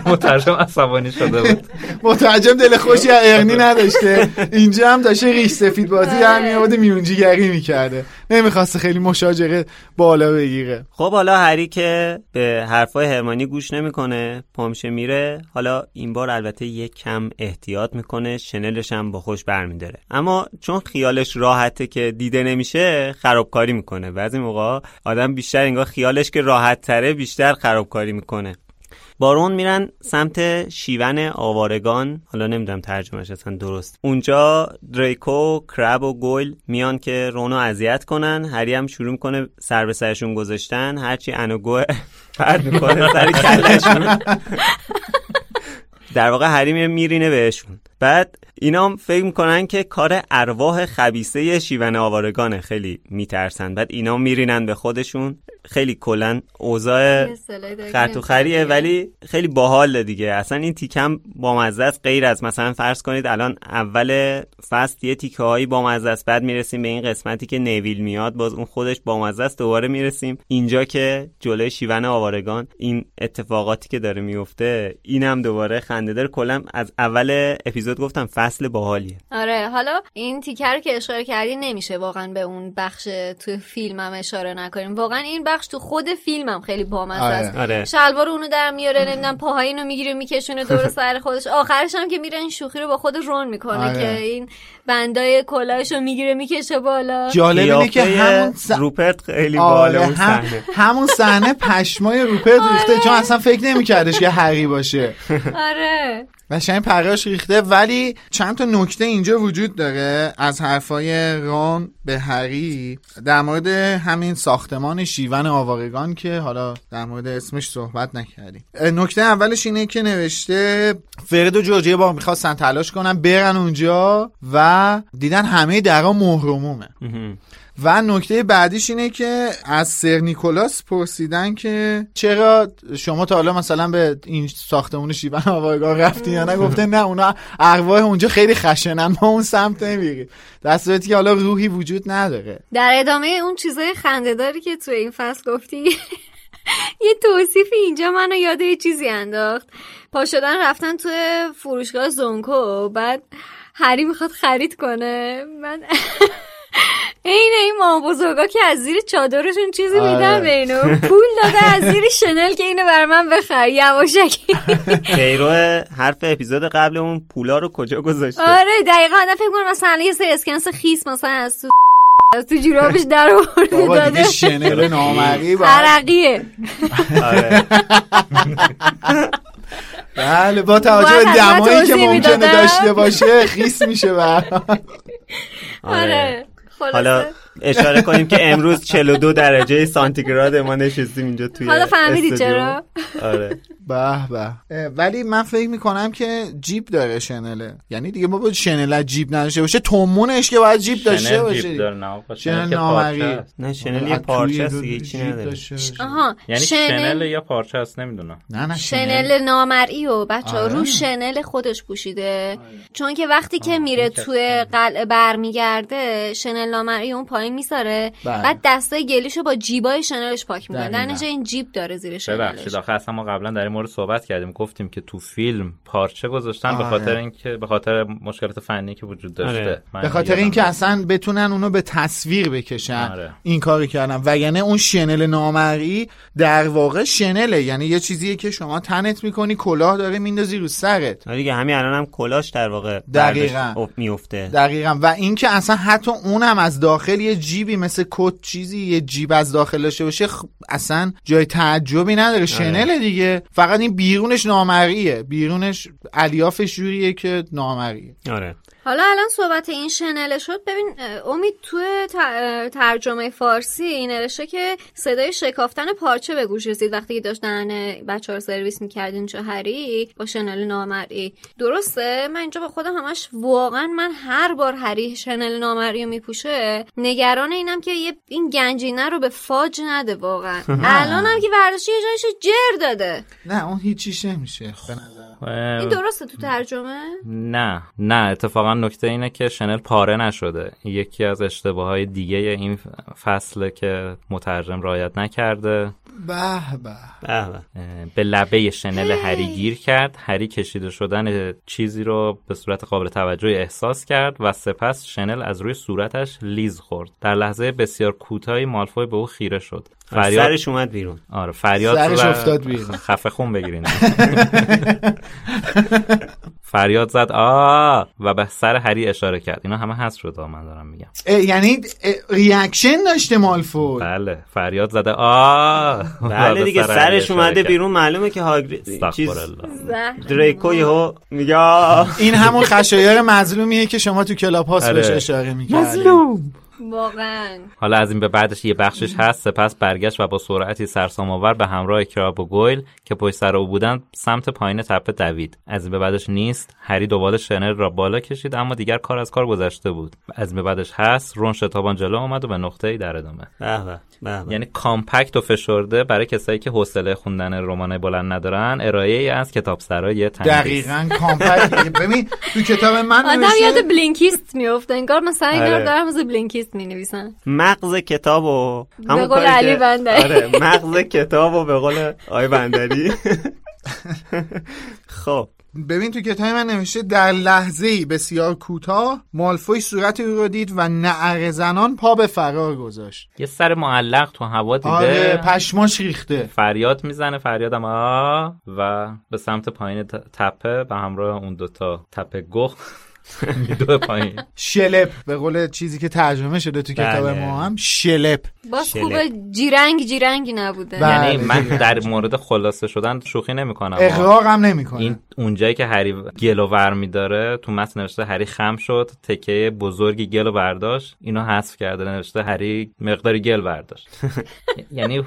مترجم عصبانی شده بود. مترجم دل خوشی از ارنی نداشته. اینجا هم داشته ریش سفید بازی در میآورده میونجیگری می‌کرده. نمی‌خواسته خیلی مشاجره بالا بگیره. خب حالا هری که به حرفای هرمانی گوش نمی‌کنه پامشه میره حالا این بار البته یک کم احتیاط می‌کنه شنلش هم با خوش برمیداره. اما چون خیالش راحته که دیده نمیشه خرابکاری می‌کنه. بعضی موقع آدم بیشتر انگار خیالش که راحت تره بیشتر خرابکاری می‌کنه. بارون میرن سمت شیون آوارگان حالا نمی‌دونم ترجمهش اصلا درست. اونجا دریکو کرب و گل میان که رونو اذیت کنن. هری هم شروع می‌کنه سر به سرشون گذاشتن. هرچی انوگو پرد می‌کنه سر کلشون در واقع هری میرینه بهشون. بعد اینا هم فکر می‌کنن که کار ارواح خبیسه شیون آوارگانه. خیلی میترسن. بعد اینا میرینن به خودشون. خیلی کلا اوضاع خرط و خریه ولی خیلی باحاله دیگه. اصلا این تیکم بامزه است. غیر از مثلا فرض کنید الان اول فصل یه تیکه هایی بامزه است. بعد می‌رسیم به این قسمتی که نیویل میاد. باز اون خودش بامزه است. دوباره می‌رسیم اینجا که جلوی شیون آوارگان این اتفاقاتی که داره میفته اینم دوباره خنده داره. کلا از اول اپیزود گفتم فصل باحالیه. آره حالا این تیکر رو که اشاره کردی نمیشه واقعا به اون بخش تو فیلم هم اشاره نکنیم. واقعا این بخش تو خود فیلم هم خیلی بامزه آره. است. آره. شلوار اونو در میاره نمی‌دونم پاهای اینو می‌گیره میکشونه دور سر خودش. آخرش هم که میره این شوخی رو با خود رون می‌کنه آره. که این بندای کلاهش رو می‌گیره می‌کشه بالا. جالب اینه که همون س... روپرت خیلی آره بالا اون هم... صحنه. همون صحنه پشمای روپرت ریخته چون اصلا فکر نمیکردش که هری باشه. آره. قشنگ پراش ریخته ولی چند تا نکته اینجا وجود داره از حرفای رون به هری در مورد همین ساختمان شیون آوارگان که حالا در مورد اسمش صحبت نکردیم. نکته اولش اینه که نوشته فرد و جورج یه بار می‌خواستن تلاش کنن برن اونجا و دیدن همه درا مهرمومه و نکته بعدیش اینه که از سر نیکولاس پرسیدن که چرا شما تا حالا مثلا به این ساختمون شیون آوارگاه رفتی یا نه؟ گفته نه اونا ارواح اونجا خیلی خشنن ما اون سمت نمیریم. در که حالا روحی وجود نداره. در ادامه اون چیزای خندهداری که تو این فصل گفتی یه توصیفی اینجا منو یاد یه چیزی انداخت. پا شدن رفتن تو فروشگاه زونکو بعد هری می‌خواد خرید کنه. من این این ما بزرگا که از زیر چادرشون چیزی آره. میدن به اینو. پول داده از زیر شنل که اینو بر من بخر یواشکی. پیرو حرف اپیزود قبل اون پولا رو کجا گذاشته؟ آره دقیقا. آدم فکر کنم مثلا یه سری اسکنس خیس مثلا از تو از تو جورابش در آورده بابا دیگه داده. شنل نامری با عرقیه. آره. بله با توجه به دمایی که ممکنه. داشته باشه خیس میشه برام. آره. حالا خلاصه اشاره کنیم که امروز 42 درجه سانتیگراد ما نشستیم اینجا توی حالا فهمیدی. چرا؟ آره به به ولی من فکر می‌کنم که جیب داره شنله یعنی دیگه ما با شنل جیب نداشته باشه تومونش که باید جیب داشته شنل باشه جیب داره نه با شنل نامری. پارچه است. نه شنل یه پارچه است دیگه چی نداره. آها یعنی شنل یا پارچه است نمی‌دونم نه نه شنل نامرئی و بچه ها آره. رو شنل خودش پوشیده چون که وقتی که میره توی قلعه برمیگرده شنل نامرئی اون پایین میساره بله. بعد دستای گلیشو با جیبای شنلش پاک می‌کنه در این جیب داره زیر ببخشید شنلش آخه اصلا ما قبلا در این مورد صحبت کردیم گفتیم که تو فیلم پارچه گذاشتن به آره. خاطر اینکه به خاطر مشکلات فنی که وجود داشته آره. به خاطر اینکه. اصلا بتونن اونو به تصویر بکشن آره. این کاری کردن وگرنه اون شنل نامرئی در واقع شنله یعنی یه چیزیه که شما تنت می‌کنی کلاه داره میندازی رو سرت آره دیگه همین الان هم کلاش در واقع دقیقاً. میفته دقیقا و اینکه اصلا حتی اونم از داخل یه جیبی مثل کت چیزی یه جیب از داخل داشته باشه خ... اصلا جای تعجبی نداره شنل دیگه. فقط این بیرونش نامریه بیرونش الیافش جوریه که نامریه آره. حالا الان صحبت این شنله شد ببین امید تو ترجمه فارسی نوشته که صدای شکافتن پارچه به گوش رسید. وقتی که داشت دهن بچه رو سرویس می‌کردین چه هری با شنل نامرئی درسته؟ من اینجا با خودم همش واقعا من هر بار هری شنل نامرئی رو میپوشه نگران اینم که یه این گنجینه رو به فاج نده واقعا. الانم که برداشتی یه جایش جر داده. نه اون هیچیش نمیشه به نظر این درسته تو ترجمه؟ نه. نه اتفاقا نکته اینه که شنل پاره نشده. یکی از اشتباه های دیگه این فصله که مترجم رعایت نکرده. به به. به به. اه، به لبه شنل هری گیر کرد. هری کشیده شدن چیزی رو به صورت قابل توجهی احساس کرد و سپس شنل از روی صورتش لیز خورد. در لحظه بسیار کوتاهی مالفوی به او خیره شد. فریاد سرش اومد بیرون. آره فریاد سرش افتاد بیرون. خفه خون بگیرین. فریاد زد آ و به سر هری اشاره کرد اینا همه هست شد من دارم میگم یعنی reaction داشته مالفوی بله فریاد زده آ و بله دیگه سرش اومده. بیرون معلومه که هاگرید چیز. دریکو یهو میگه. این همون خشایار مظلومیه که شما تو Clubhouse آره. بهش اشاره می‌کردی واقعا. حالا از این به بعدش یه بخشش هست سپس برگشت و با سرعتی سرسام آور به همراه کراب و گویل که پشت سر او بودند سمت پایین تپه دوید. از این به بعدش نیست هری دوباره شنل را بالا کشید اما دیگر کار از کار گذشته بود. از این به بعدش هست رون شتابان جلو آمد و به نقطه ای در ادامه. به به به به. یعنی compact و فشرده برای کسایی که حوصله خوندن رمان بلند ندارن ارائه ای از کتاب سرای تندیس. دقیقا compact. ببین تو کتاب من آدم یاد Blinkist میفته انگار مثلا اینا. رو دارم مثل Blinkist می نویسن مغز کتاب و به قول علی بندری. آره مغز کتاب و به قول علی بندری. خب. ببین تو کتاب من نوشته در لحظه بسیار کوتاه مالفوی صورت او رو دید و نعره زنان پا به فرار گذاشت. یه سر معلق تو هوا دیده. آره پشماش ریخته. فریاد می‌زنه فریادم آ و به سمت پایین تپه به همراه اون دوتا تپه گخ دو پایین شلپ به قول چیزی که ترجمه شده تو کتاب بله. ما هم شلپ باز. خوبه جیرنگ جیرنگی نبوده بله. یعنی من. در مورد خلاصه شدن شوخی نمی‌کنم اقراق هم نمی‌کنه این اونجایی که هری گل و ور میداره تو متن نوشته هری خم شد تکه بزرگی گل و برداشت اینو حذف کرده نوشته هری مقداری گل برداشت یعنی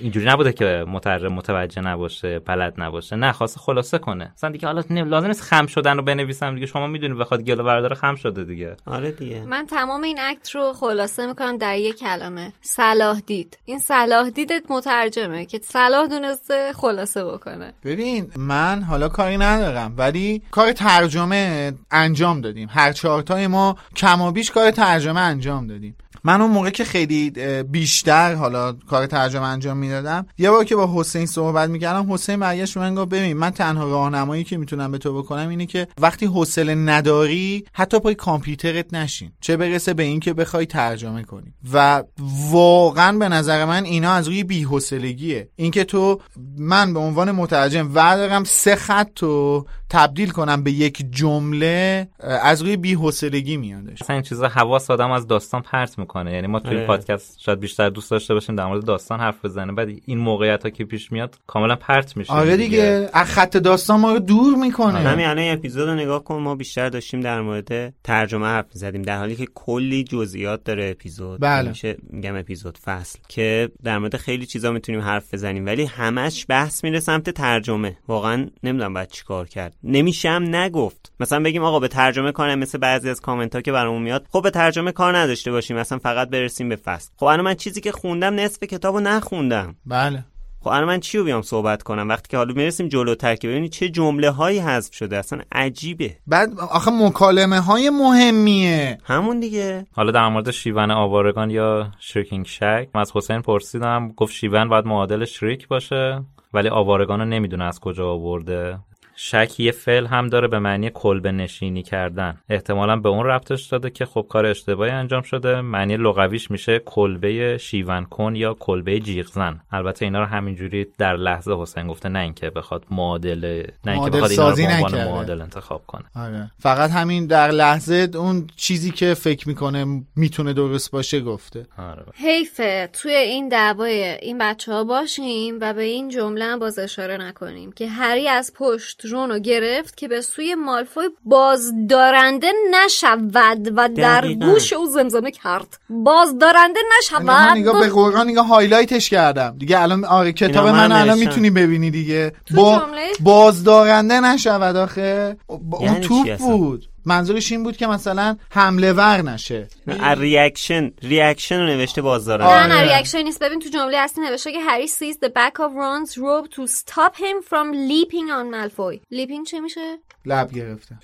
اینجوری نبوده که مترجم متوجه نباشه بلد نباشه نه خواسته خلاصه کنه مثلا دیگه حالا لازم نیست خم شدن رو بنویسم دیگه شما می‌دونید بخواد گل و برداره خم شده دیگه. آره دیگه. من تمام این اکت رو خلاصه می‌کنم در یک کلمه. صلاح دید. این صلاح دیدت مترجمه که صلاح دونسته خلاصه بکنه. ببین من حالا کاری ندارم ولی کار ترجمه انجام دادیم. هر چهارتای ما کمابیش کار ترجمه انجام دادیم. من اون موقع که خیلی بیشتر حالا کار ترجمه انجام می‌دادم یه بار که با حسین صحبت می‌کردم حسین برگشت من گفت ببین من تنها راهنمایی که می‌تونم به تو بکنم اینه که وقتی حوصله نداری حتی پای کامپیوترت نشین. چه برسه به اینکه بخوای ترجمه کنی. و واقعا به نظر من اینا از روی بی‌حوصلگیه. اینکه تو من به عنوان مترجم وردارم سه خط رو تبدیل کنم به یک جمله از روی بی‌حوصلگی میادش. مثلا این چیزا حواس آدم از داستان پرت می‌کنه. یعنی ما توی آره. پادکست شاید بیشتر دوست داشته باشیم در مورد داستان حرف بزنیم بعد این موقعیت ها که پیش میاد کاملا پرت میشه. آره دیگه. از خط داستان ما رو دور می‌کنه. همین الان اپیزود رو نگاه کن ما بیشتر داشتیم در مورد ترجمه حرف زدیم در حالی که کلی جزئیات داره اپیزود. بله. میشه میگم اپیزود فصل که در مورد خیلی چیزا می‌تونیم حرف بزنیم ولی همش بحث میره سمت ترجمه. واقعا نمی‌دونم باید چیکار کرد. نمیشه هم نگفت. مثلا بگیم آقا به ترجمه کار مثل بعضی از کامنت ها که برامون میاد خب به ترجمه کار نداشته باشیم مثلا فقط برسیم به فصل. خب الان من چیزی که خوندم نصف کتابو نخوندم. بله. خب الان من چی رو بیام صحبت کنم؟ وقتی که حالا می‌رسیم جلوتر که ببینید چه جمله هایی حذف شده اصلا عجیبه. بعد آخه مکالمه های مهمیه. همون دیگه. حالا در مورد شیون آوارگان یا شریکینگ شک من از حسین پرسیدم گفت شیون باید معادل شریک باشه ولی آوارگان رو نمی‌دونه از کجا آورده. شک یه فعل هم داره به معنی کلبه نشینی کردن. احتمالا به اون ربطش داده که خب کار اشتباهی انجام شده معنی لغویش میشه کلبه شیون کن یا کلبه جیغ زن البته اینا رو همینجوری در لحظه حسین گفته نه اینکه بخواد معادل نه اینکه بخواد اینا رو. معادل انتخاب کنه. آره. فقط همین در لحظه اون چیزی که فکر می‌کنه می‌تونه درست باشه گفته. آره. حیفه توی این دعوای این بچه ها باشیم و به این جمله هم باز اشاره نکنیم که هری از پشت رونو گرفت که به سوی مالفوی بازدارنده نشود و در دقیقاً. گوش او زمزمه کرد بازدارنده یعنی من نگاه به نشود قرآن نگاه هایلایتش کردم دیگه الان آره کتاب من من الان. می‌تونی ببینی دیگه با؟ بازدارنده نشود آخه با اون یعنی توپ؟ بود منظورش این بود که مثلا حمله ور نشه. reaction reaction رو نوشته بازدارنده نه آره. نه reaction نیست. ببین تو جمله اصلی نوشته که هری seized the back of Ron's robe to stop him from leaping on Malfoy. Leaping چه میشه؟ لب گرفته.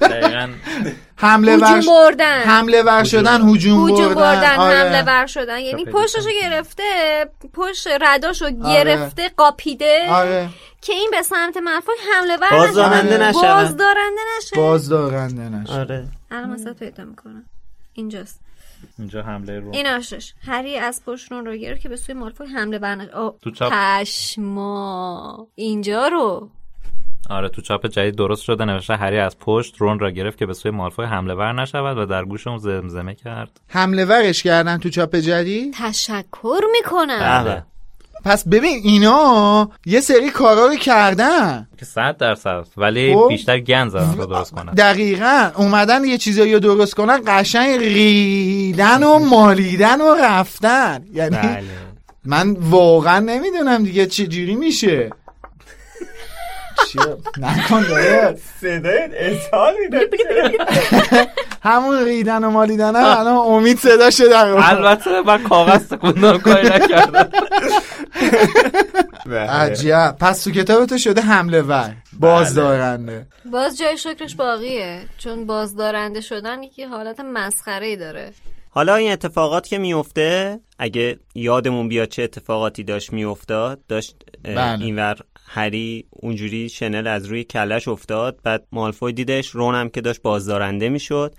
دقیقا. حمله ور بردن. حمله ور شدن هجوم بردن. آره. حمله ور شدن. یعنی پیدا پشتشو گرفته پشت رداشو گرفته قاپیده. آره. که این به سمت ملفوی حمله ور بازدارنده نشه. بازدارنده نشه بازدارنده نشه آره. الان مثلا پیدا می‌کنم. اینجاست. اینجا حمله رو. این آشش. هری از پشت رون رو گرفت که به سوی مالفوی حمله ور نشه آه، تو چاپ. پشما. اینجا رو. آره تو چاپ جدید درست شده. نوشته هری از پشت رون را گرفت که به سوی مالفوی حمله ور نشود و در گوش اون زمزمه کرد. حمله ورش کردن تو چاپ جدید؟ تشکر می‌کنم. بله. پس ببین اینا یه سری کارا رو کردن. که صد درصد. ولی خب. بیشتر گن زدن رو درست کنن. دقیقا. اومدن یه چیزایی رو درست کنن قشنگ ریدن و مالیدن و رفتن. یعنی بله. من واقعا نمی‌دونم دیگه چه جوری میشه. چیه؟ نکن داره صدای میده همون ریدن و مالیدن هم الان امید صدا شده. البته من کاغذ تکوندم کاری نکردم. عجب. پس تو کتاب تو شده حمله ور. بازدارنده. باز جای شکرش باقیه. چون بازدارنده شدن یکی حالت مسخره ای داره. حالا این اتفاقات که میفته اگه یادمون بیاد چه اتفاقاتی داشت میافتاد داشت بله. اینور هری اونجوری شنل از روی کلش افتاد بعد مالفوی دیدش رونم که داشت بازدارنده می‌شد.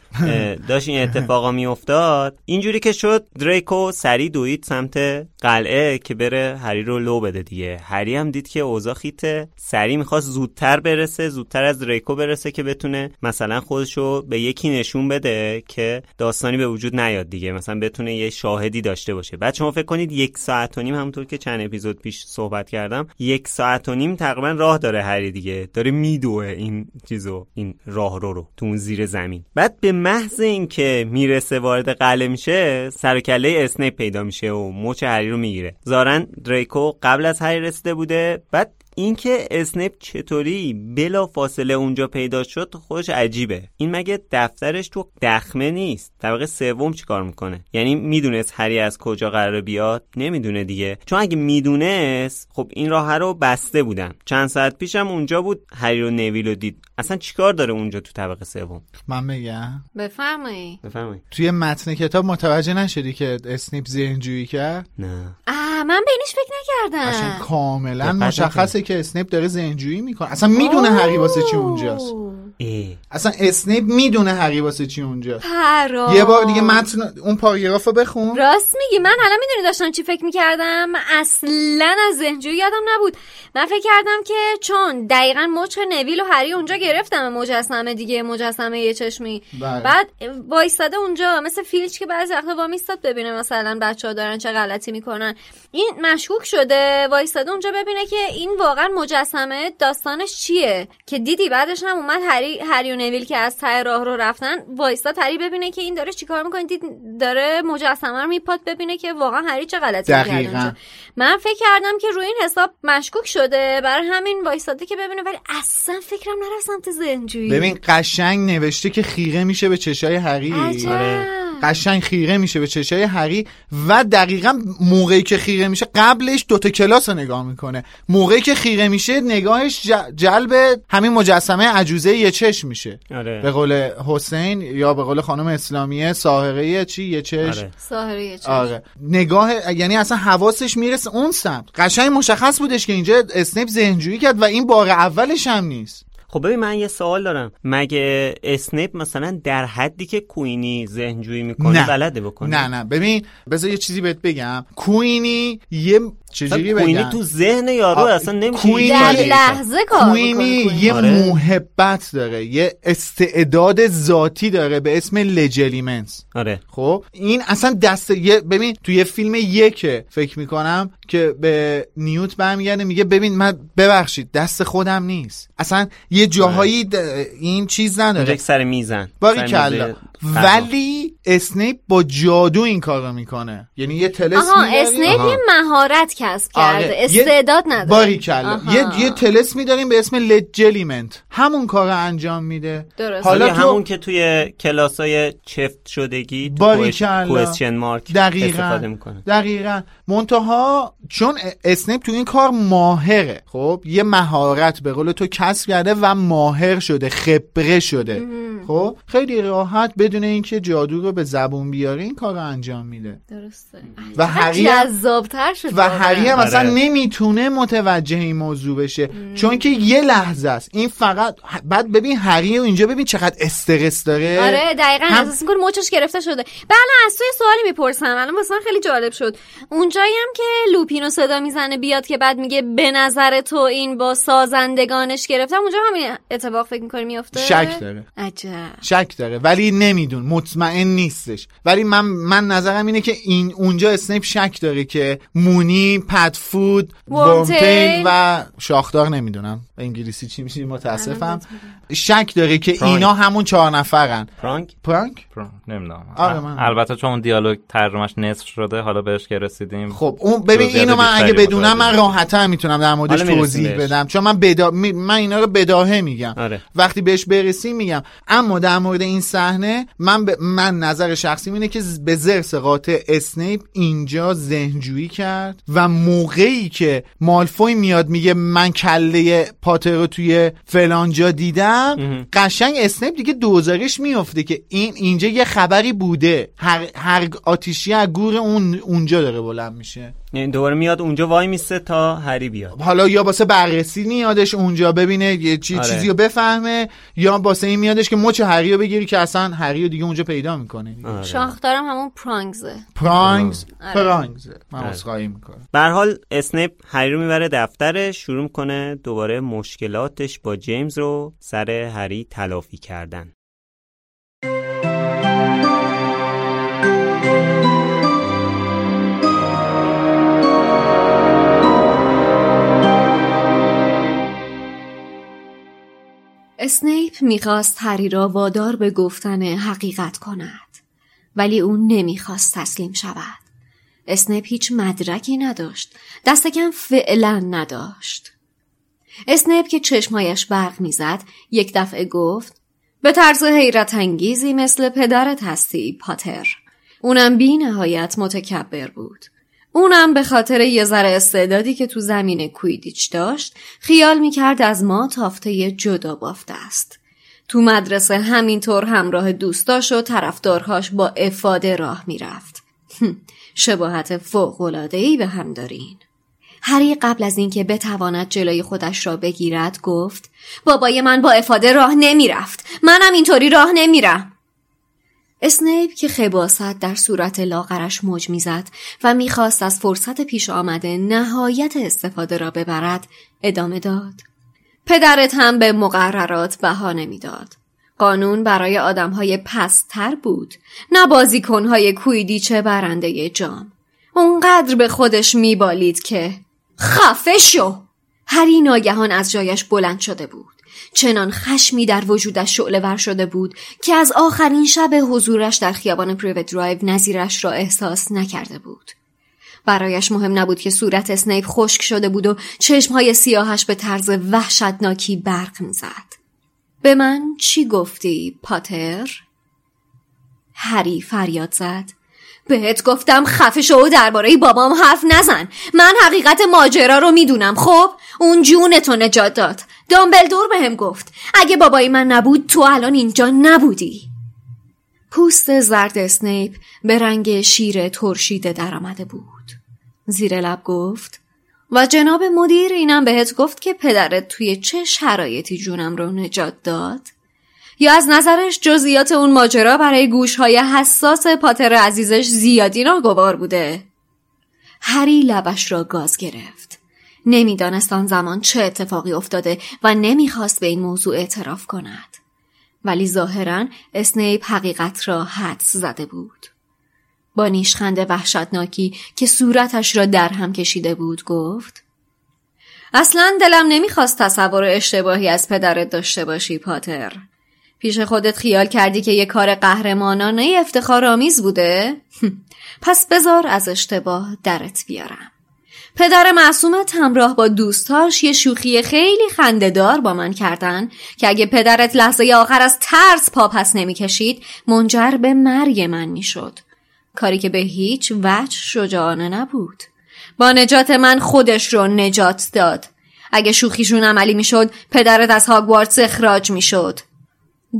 داشت این اتفاقا میافتاد. اینجوری که شد دریکو سری دوید سمت قلعه که بره هری رو لو بده دیگه. هری هم دید که اوضاع خیته. سری می‌خواست زودتر برسه زودتر از دریکو برسه که بتونه مثلا خودشو به یکی نشون بده که داستانی به وجود نیاد دیگه. مثلا بتونه یه شاهدی داشته باشه. بعد شما فکر کنید یک ساعت و نیم همونطور که چند اپیزود پیش صحبت کردم یک ساعت و نیم تقریبا راه داره هری دیگه. داره میدوه این چیزو این راه رو رو تو اون زیر زمین. بعد به محض اینکه می‌رسه وارد قلعه میشه سر کله اسنیپ پیدا میشه و مچ هری رو می‌گیره. ظاهرا دریکو قبل از هری رسیده بوده بعد اینکه اسنیپ چطوری بلا فاصله اونجا پیدا شد خودش عجیبه. این مگه دفترش تو دخمه نیست؟ طبقه سوم چیکار می‌کنه؟ یعنی می‌دونست هری از کجا قرار بیاد؟ نمی‌دونه دیگه. چون اگه می‌دونست خب این راه رو بسته بودن. چند ساعت پیشم اونجا بود هری رو نویل رو دید. اصلا چیکار داره اونجا تو طبقه سوم؟ من بگم. بفرمایید. بفرمایید. توی متن کتاب متوجه نشدی که اسنیپ ذهنجویی کرد؟ نه. آه من به اینش فکر نکردم. کاملا مشخصه که اسنیپ داره ذهنجویی می‌کنه. اصلا می‌دونه هری واسه چی اونجاست. اه. اصلا اسنیپ می‌دونه هری واسه چی اونجاست. پرام یه بار دیگه متن اون پاراگراف رو بخون. راست میگی. من الان می‌دونی داشتم چی فکر می‌کردم؟ من اصلا از ذهنجویی یادم نبود. من فکر کردم که چون دقیقا مچ نویل و هری اونجا گرفتم مجسمه دیگه مجسمه یه چشمی. بله. بعد وایستاده اونجا مثل فیلچ که بعضی وقتا وامیستاد ببینه مثلا بچه ها دارن چه غلطی می‌کنن. این مشکوک شده. وایستاده اونجا ببینه که این واقعا مجسمه. داستانش چیه؟ که دیدی بعدش هم اومد هری هری و نویل که از ته راه رو رفتن. وایستاد هری ببینه که این داره چیکار می‌کنه. دید داره مجسمه رو میپاد ببینه که واقعا هری چه غلطی کرده من فکر کردم که روی این حساب مشکوک شده. برای همین وایستاده که ببینه ولی اصلا فکرم نرفت سمت ذهنجویی. ببین قشنگ نوشته که خیره میشه به چشای هری. آره. قشنگ خیره میشه به چشای هری و دقیقا موقعی که خیره میشه قبلش دوتا کلاس رو نگاه می‌کنه موقعی که خیره میشه نگاهش جلب همین مجسمه عجوزه یه چشم میشه آره. به قول حسین یا به قول خانم اسلامیه ساهره چی یه چشم آره. ساهره یه چشم. آره نگاه یعنی اصلا حواسش می‌رسه اون سمت قشنگ مشخص بودش که اینجا اسنیپ ذهنجویی کرد و این بار اولش هم نیست خب ببین من یه سوال دارم. مگه اسنیپ مثلا در حدی که کوینی ذهنجویی می‌کنه نه. بلده بکنه؟ نه نه. ببین بذار یه چیزی بهت بگم. کوینی یه چجوری کوینی بگم؟ تو ذهن یارو آ، اصلا نمیشه کوینی- در لحظه کار کوینی یه آره. محبت داره یه استعداد ذاتی داره به اسم لجلیمنس آره. خب؟ این اصلا دست یه ببین تو یه فیلم یکه فکر می‌کنم که به نیوت برمیگرده میگه ببین من ببخشید دست خودم نیست. اصلا یه جاهایی د- این چیز نداره. سر میزن. باریکلا. ولی اسنیپ با جادو این کار رو می‌کنه. یعنی یه طلسم آها می‌داری- اسنیپ. یه مهارت کسب آره. کرده استعداد نداره. باریکلا. یه یه طلسم میداریم به اسم Legilimens همون کار رو انجام میده. درست. حالا تو همون که توی کلاسای چفت شدگی باریکلا. question mark دقیقا. استفاده می‌کنه. دقیقا. منتها چون اسنیپ تو این کار ماهره خب؟ یه مهارت به قول تو کسب کرده و ماهر شده خبره شده. خب؟ خیلی راحت بدون اینکه جادو رو به زبون بیاره این کار رو انجام میده. درسته. و هری جذابتر شد و. هری هم اصلا آره. نمی‌تونه متوجه این موضوع بشه. چون که یه لحظه است. این فقط بعد ببین هری و اینجا ببین چقدر استرس داره. آره دقیقا. هم- احساس می‌کنه مچش گرفته شده. بله از تو یه سوالی می‌پرسم. الان واسه من خیلی جالب شد. اونجایی هم که لوپینو صدا می‌زنه بیاد که بعد میگه به نظر تو این با سازندگانش گرفتم اونجا همین اتفاق فکر می‌کنی میفته شک داره. عجب. شک داره. ولی نمیدون مطمئن نیستش ولی من من نظرم اینه که این اونجا اسنیپ شک داره که مونی پدفود. ورمتیل و شاخدار نمی‌دونم انگلیسی چی میشه متاسفم. شک داره که پرانک. اینا همون چهار نفرن. فرانک پرانک؟ نمی‌دونم. آره، من- البته چون اون دیالوگ ترجمهش نصف شده حالا بهش که رسیدیم. خب اون ببین اینو من اگه بدونم من راحت‌تر می‌تونم در موردش توضیح بهش. بدم. چون من بدا... می- من اینا رو بداهه میگم. آره. وقتی بهش برسیم میگم. اما در مورد این صحنه من ب... من نظر شخصی اینه که به ضرس قاطع اسنیپ اینجا ذهنجویی کرد و موقعی که مالفوی میاد میگه من کله پاتر رو توی فلان جا دیدم قشنگ اسنیپ دیگه دوزارش میفته که این اینجا یه خبری بوده. هر, هر آتیشی از گور اون اونجا داره بلند میشه. یعنی دوباره میاد اونجا وای میسته تا هری بیاد حالا یا واسه بررسی میادش اونجا ببینه یه چی آره. چیزی رو بفهمه یا واسه این میادش که مچ هری رو بگیری که اصلا هری رو دیگه اونجا پیدا می‌کنه آره. شاخدارم همون پرانگزه پرانگز آره. پرانگز من آره. می‌کنم به هر حال اسنیپ هری رو می‌بره دفترش شروع می‌کنه دوباره مشکلاتش با جیمز رو سر هری تلافی کردن اسنیپ می‌خواست هری را وادار به گفتن حقیقت کند ولی او نمی‌خواست تسلیم شود. اسنیپ هیچ مدرکی نداشت دست کم فعلا نداشت. اسنیپ که چشمهایش برق می‌زد یک دفعه گفت به طرز حیرت انگیزی مثل پدرت هستی پاتر. اونم بی نهایت متکبر بود. اونم به خاطر یه ذره استعدادی که تو زمین کوییدیچ داشت خیال می‌کرد از ما تافته جدا بافته است. تو مدرسه همینطور همراه دوستاش و طرفدارهاش با افاده راه می‌رفت. شباهت فوق‌العاده‌ای به هم دارین. هری قبل از اینکه بتواند جلوی خودش را بگیرد گفت بابای من با افاده راه نمی‌رفت منم اینطوری راه نمیرم اسنیپ که خباست در صورت لاغرش موج می‌زد و می‌خواست از فرصت پیش آمده نهایت استفاده را ببرد ادامه داد. پدرت هم به مقررات بها نمی‌داد قانون برای آدمهای پستر بود نه بازیکنهای کویدیچه برنده جام. اونقدر به خودش میبالید که خفه شو! هری ناگهان از جایش بلند شده بود. چنان خشمی در وجودش شعله ور شده بود که از آخرین شب حضورش در خیابان پریوت درایو نظیرش را احساس نکرده بود. برایش مهم نبود که صورت اسنیپ خشک شده بود و چشمهای سیاهش به طرز وحشتناکی برق می‌زد. به من چی گفتی پاتر؟ هری فریاد زد بهت گفتم خفه شو و درباره بابام حرف نزن من حقیقت ماجرا رو می‌دونم خب اون جونتو نجات داد دامبلدور بهم گفت اگه بابای من نبود تو الان اینجا نبودی. پوست زرد اسنیپ به رنگ شیر ترشیده درآمده بود. زیر لب گفت و جناب مدیر اینم بهت گفت که پدرت توی چه شرایطی جونم رو نجات داد؟ یا از نظرش جزئیات اون ماجرا برای گوشهای حساس پاتر عزیزش زیادی ناگوار بوده؟ هری لبش را گاز گرفت. نمی‌دانست آن زمان چه اتفاقی افتاده و نمی‌خواست به این موضوع اعتراف کند ولی ظاهرا اسنیپ حقیقت را حدس زده بود با نیشخند وحشتناکی که صورتش را در هم کشیده بود گفت اصلا دلم نمی‌خواست تصور اشتباهی از پدرت داشته باشی پاتر پیش خودت خیال کردی که یه کار قهرمانانه افتخارآمیز بوده؟ پس بذار از اشتباه درت بیارم. پدر معصومت همراه با دوستاش یه شوخی خیلی خندهدار با من کردن که اگه پدرت لحظه آخر از ترس پا پس نمی‌کشید منجر به مرگ من می‌شد. کاری که به هیچ وجه شجاعانه نبود. با نجات من خودش رو نجات داد. اگه شوخیشون عملی می‌شد پدرت از هاگوارتس اخراج می‌شد.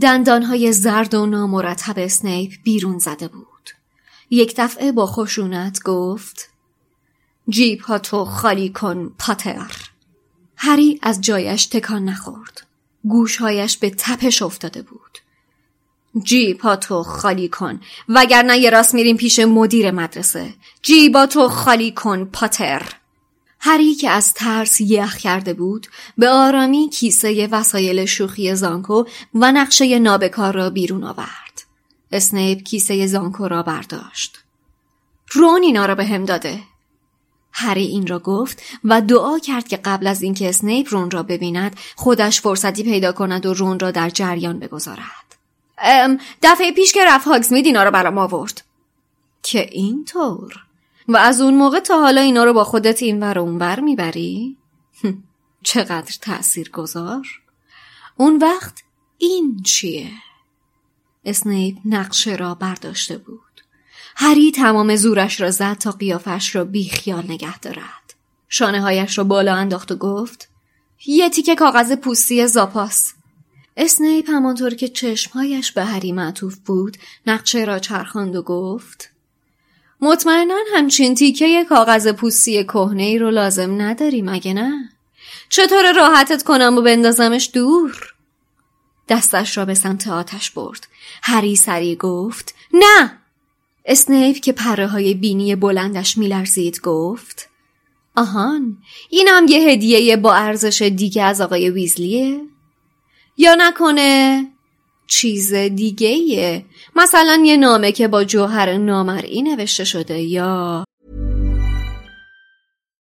دندانهای زرد و نامرتب اسنیپ بیرون زده بود. یک دفعه با خشونت گفت جیب ها تو خالی کن پاتر. هری از جایش تکان نخورد. گوشهایش به تپش افتاده بود. جیب تو خالی کن وگرنه یه راست میریم پیش مدیر مدرسه. جیبا تو خالی کن پاتر. هری که از ترس یخ کرده بود به آرامی کیسه وسایل شوخی زانکو و نقشه نابکار را بیرون آورد. اسنیپ کیسه زانکو را برداشت. رون اینا را به هم داده. هری این را گفت و دعا کرد که قبل از اینکه اسنیپ رون را ببیند خودش فرصتی پیدا کند و رون را در جریان بگذارد. دفعه پیش که رفت هاگزمید اینا را برام آورد. که اینطور و از اون موقع تا حالا اینا رو با خودت این ور اون ور می‌بری؟ چقدر تأثیر گذار؟ اون وقت این چیه؟ اسنیپ نقشه را برداشته بود. هری تمام زورش را زد تا قیافش را بی خیال نگه دارد. شانه هایش را بالا انداخت و گفت یه تیکه کاغذ پوستی زاپاس. اسنیپ همانطور که چشمهایش به هری معطوف بود نقشه را چرخاند و گفت مطمئنا همچین تیکه کاغذ پوستی کهنه ای رو لازم نداری مگه نه؟ چطور راحتت کنم و بندازمش دور؟ دستش را به سمت آتش برد. هری سری گفت نه! اسنیپ که پره های بینی بلندش میلرزید گفت آهان اینم یه هدیه با ارزش دیگه از آقای ویزلیه؟ یا نکنه چیز دیگه ایه مثلا یه نامه که با جوهر نامرئی نوشته شده یا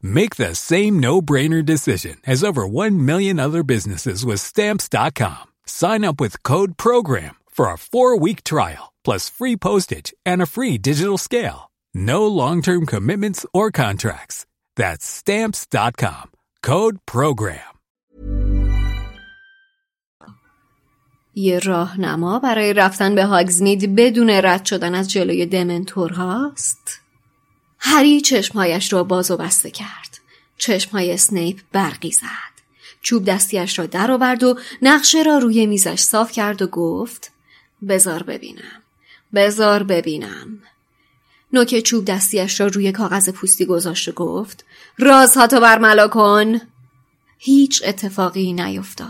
Make the same no-brainer decision as over 1 million other businesses with stamps.com. Sign up with code program for a 4-week trial plus free postage and a free digital scale. No long-term commitments or contracts. That's stamps.com. Code program. یه راهنما برای رفتن به هاگزمید بدون رد شدن از جلوی دمنتور هاست؟ هری چشمهایش را باز و بسته کرد. چشمهای اسنیپ برقی زد. چوب دستیش را در آورد و نقشه را روی میزش صاف کرد و گفت بزار ببینم. بزار ببینم. نوک چوب دستیش را روی کاغذ پوستی گذاشت و گفت رازها تو برملا کن. هیچ اتفاقی نیفتاد.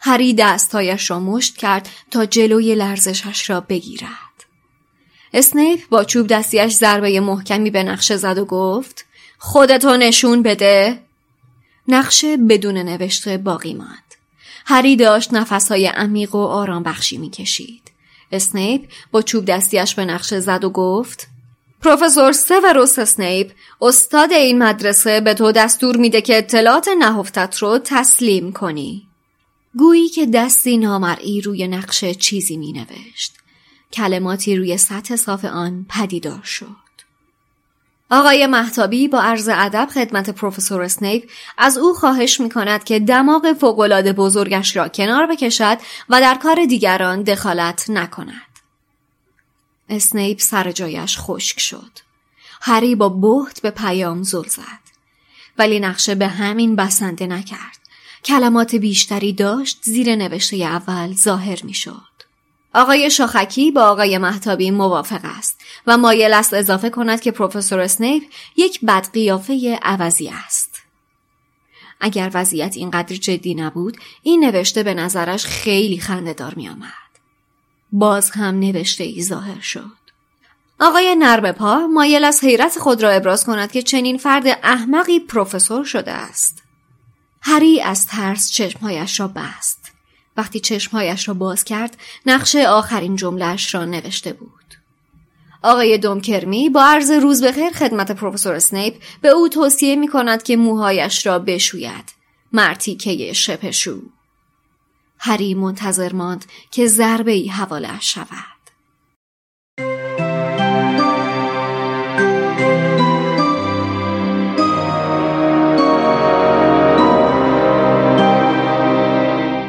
هری دستهایش را مشت کرد تا جلوی لرزشش را بگیرد. اسنیپ با چوب دستیش ضربه محکمی به نقشه زد و گفت خودتو نشون بده. نقشه بدون نوشته باقی ماند. هری داشت نفسهای عمیق و آرام بخشی می کشید. اسنیپ با چوب دستیش به نقشه زد و گفت پروفسور سوروس اسنیپ استاد این مدرسه به تو دستور میده که اطلاعات نهفتت رو تسلیم کنی. گویی که دستی نامرئی روی نقشه چیزی می نوشت. کلماتی روی سطح صاف آن پدیدار شد. آقای مهتابی با عرض ادب خدمت پروفسور اسنیپ از او خواهش می کند که دماغ فوقالعاده بزرگش را کنار بکشد و در کار دیگران دخالت نکند. اسنیپ سر جایش خشک شد. هری با بهت به پیام زل زد. ولی نقشه به همین بسنده نکرد. کلمات بیشتری داشت زیر نوشته اول ظاهر می شد. آقای شاخکی با آقای محتابی موافق است و مایل است اضافه کند که پروفسور اسنیپ یک بدقیافه عوضی است. اگر وضعیت اینقدر جدی نبود این نوشته به نظرش خیلی خندهدار می آمد. باز هم نوشته ای ظاهر شد. آقای نرم پا مایل از حیرت خود را ابراز کند که چنین فرد احمقی پروفسور شده است. هری از ترس چشمهایش را بست. وقتی چشمهایش را باز کرد نقشه آخرین جملهش را نوشته بود. آقای دومکرمی با عرض روز بخیر خدمت پروفسور اسنیپ به او توصیه می کند که موهایش را بشوید. مرتیکه شپشو. هری منتظر ماند که ضربه ای حواله شود.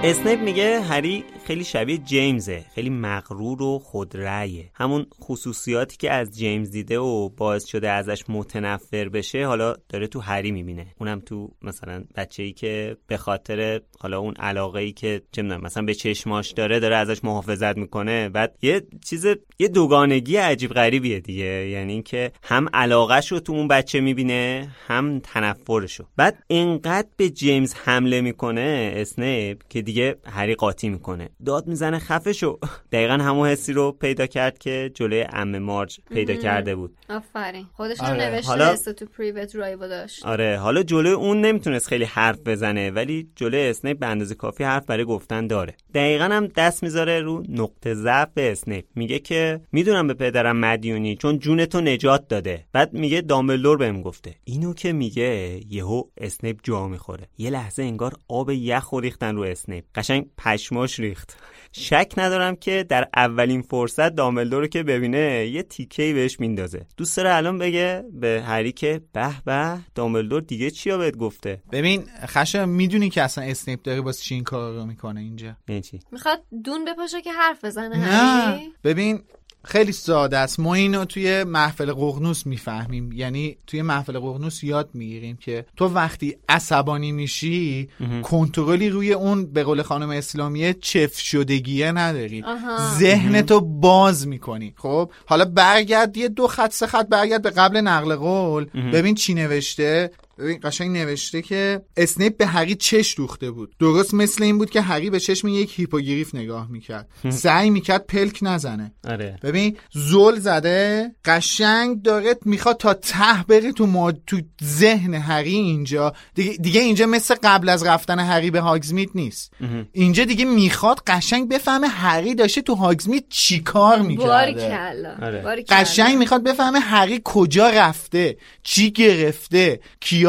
اسنیپ میگه هری خیلی شبیه جیمزه. خیلی مغرور و خودرأیه. همون خصوصیاتی که از جیمز دیده و باعث شده ازش متنفر بشه حالا داره تو هری می‌بینه. اونم تو مثلا بچه ای که به خاطر حالا اون علاقه ای که چه مثلا به چشماش داره داره ازش محافظت می‌کنه. بعد یه چیز یه دوگانگی عجیب غریبیه دیگه. یعنی اینکه هم علاقهش رو تو اون بچه می‌بینه هم تنفرشو بعد انقدر به جیمز حمله می‌کنه اسنیپ که دیگه هری قاطی می‌کنه. داد می‌زنه خفه شو دقیقا همون حسی رو پیدا کرد که جلوی عمه مارج پیدا کرده بود. آفرین. خودش آره. نوشته حالا- تو پریوت رایو داشت. آره. حالا جلوی اون نمی‌تونست خیلی حرف بزنه ولی جلوی اسنیپ به اندازه کافی حرف برای گفتن داره. دقیقا هم دست می‌ذاره رو نقطه ضعف اسنیپ. میگه که می‌دونم به پدرم مدیونی چون جونتو نجات داده. بعد میگه دامبلدور بهم گفته. اینو که میگه یهو اسنیپ جا می‌خوره. یه لحظه انگار آب یخ و ریختن رو اسنیپ. قشنگ پشماش ریخت. شک ندارم که در اولین فرصت دامبلدور رو که ببینه یه تیکه‌ای بهش میندازه. دوست داره الان بگه به هری که به به دامبلدور دیگه چیا بهت گفته؟ ببین خشم می‌دونی که اصلا اسنیپ داره باز چی این کار رو می‌کنه اینجا؟ یعنی چی؟ می‌خواد دون بپاشه که حرف بزنه نه. هری؟ ببین خیلی ساده است. ما اینو توی محفل ققنوس می‌فهمیم. یعنی توی محفل ققنوس یاد می‌گیریم که تو وقتی عصبانی میشی کنترلی روی اون به قول خانم اسلامیه چفت شدگیه نداری. آها. ذهنتو باز می‌کنی. خب؟ حالا برگرد یه دو خط سه خط برگرد به قبل نقل قول. ببین چی نوشته. ببین قشنگ نوشته که اسنیپ به هری چش دوخته بود. درست مثل این بود که هری به چشم یک هیپوگریف نگاه می‌کرد. سعی می‌کرد پلک نزنه. آره. ببین زل زده. قشنگ داره می‌خواد تا ته بره تو ما... تو ذهن هری اینجا. دیگه, دیگه اینجا مثل قبل از رفتن هری به هاگزمید نیست. اینجا دیگه می‌خواد قشنگ بفهمه هری داشته تو هاگزمیت چیکار می‌کرده. آره. قشنگ می‌خواد بفهمه هری کجا رفته چی گرفته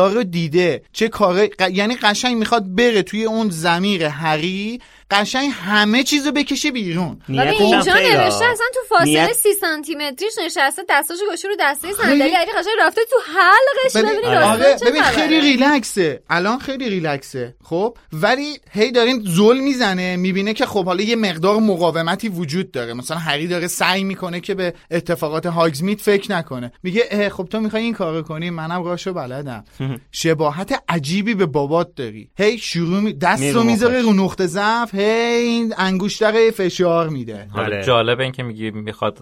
رو دیده. چه کاره یعنی قشنگ می‌خواد بره توی اون زمیر هری قشنگ همه چیزو بکشه بیرون. اینجا نوشته. اصلا تو فاصله نیت- سی سانتی متریش نشسته دستاشو گوشه رو دسته صندلی علی قشنگ رفته تو حلقش. ببین, ببینید آره. ببین. خیلی ریلکسه. الان خیلی ریلکسه. خب؟ ولی هی دارین زل می‌زنه. می‌بینه که خب حالا یه مقدار مقاومتی وجود داره. مثلا هری داره سعی می‌کنه که به اتفاقات هاگزمیت فکر نکنه. میگه اه خب تو می‌خوای این کارو کنی؟ منم راشو بلدم. شباهت عجیبی به بابات داری. هی شروع می... دست رو می‌ذاره. رو نقطه ضعف. هی این انگشتر فشار میده. حالا آره. جالب این که میگی می‌خواد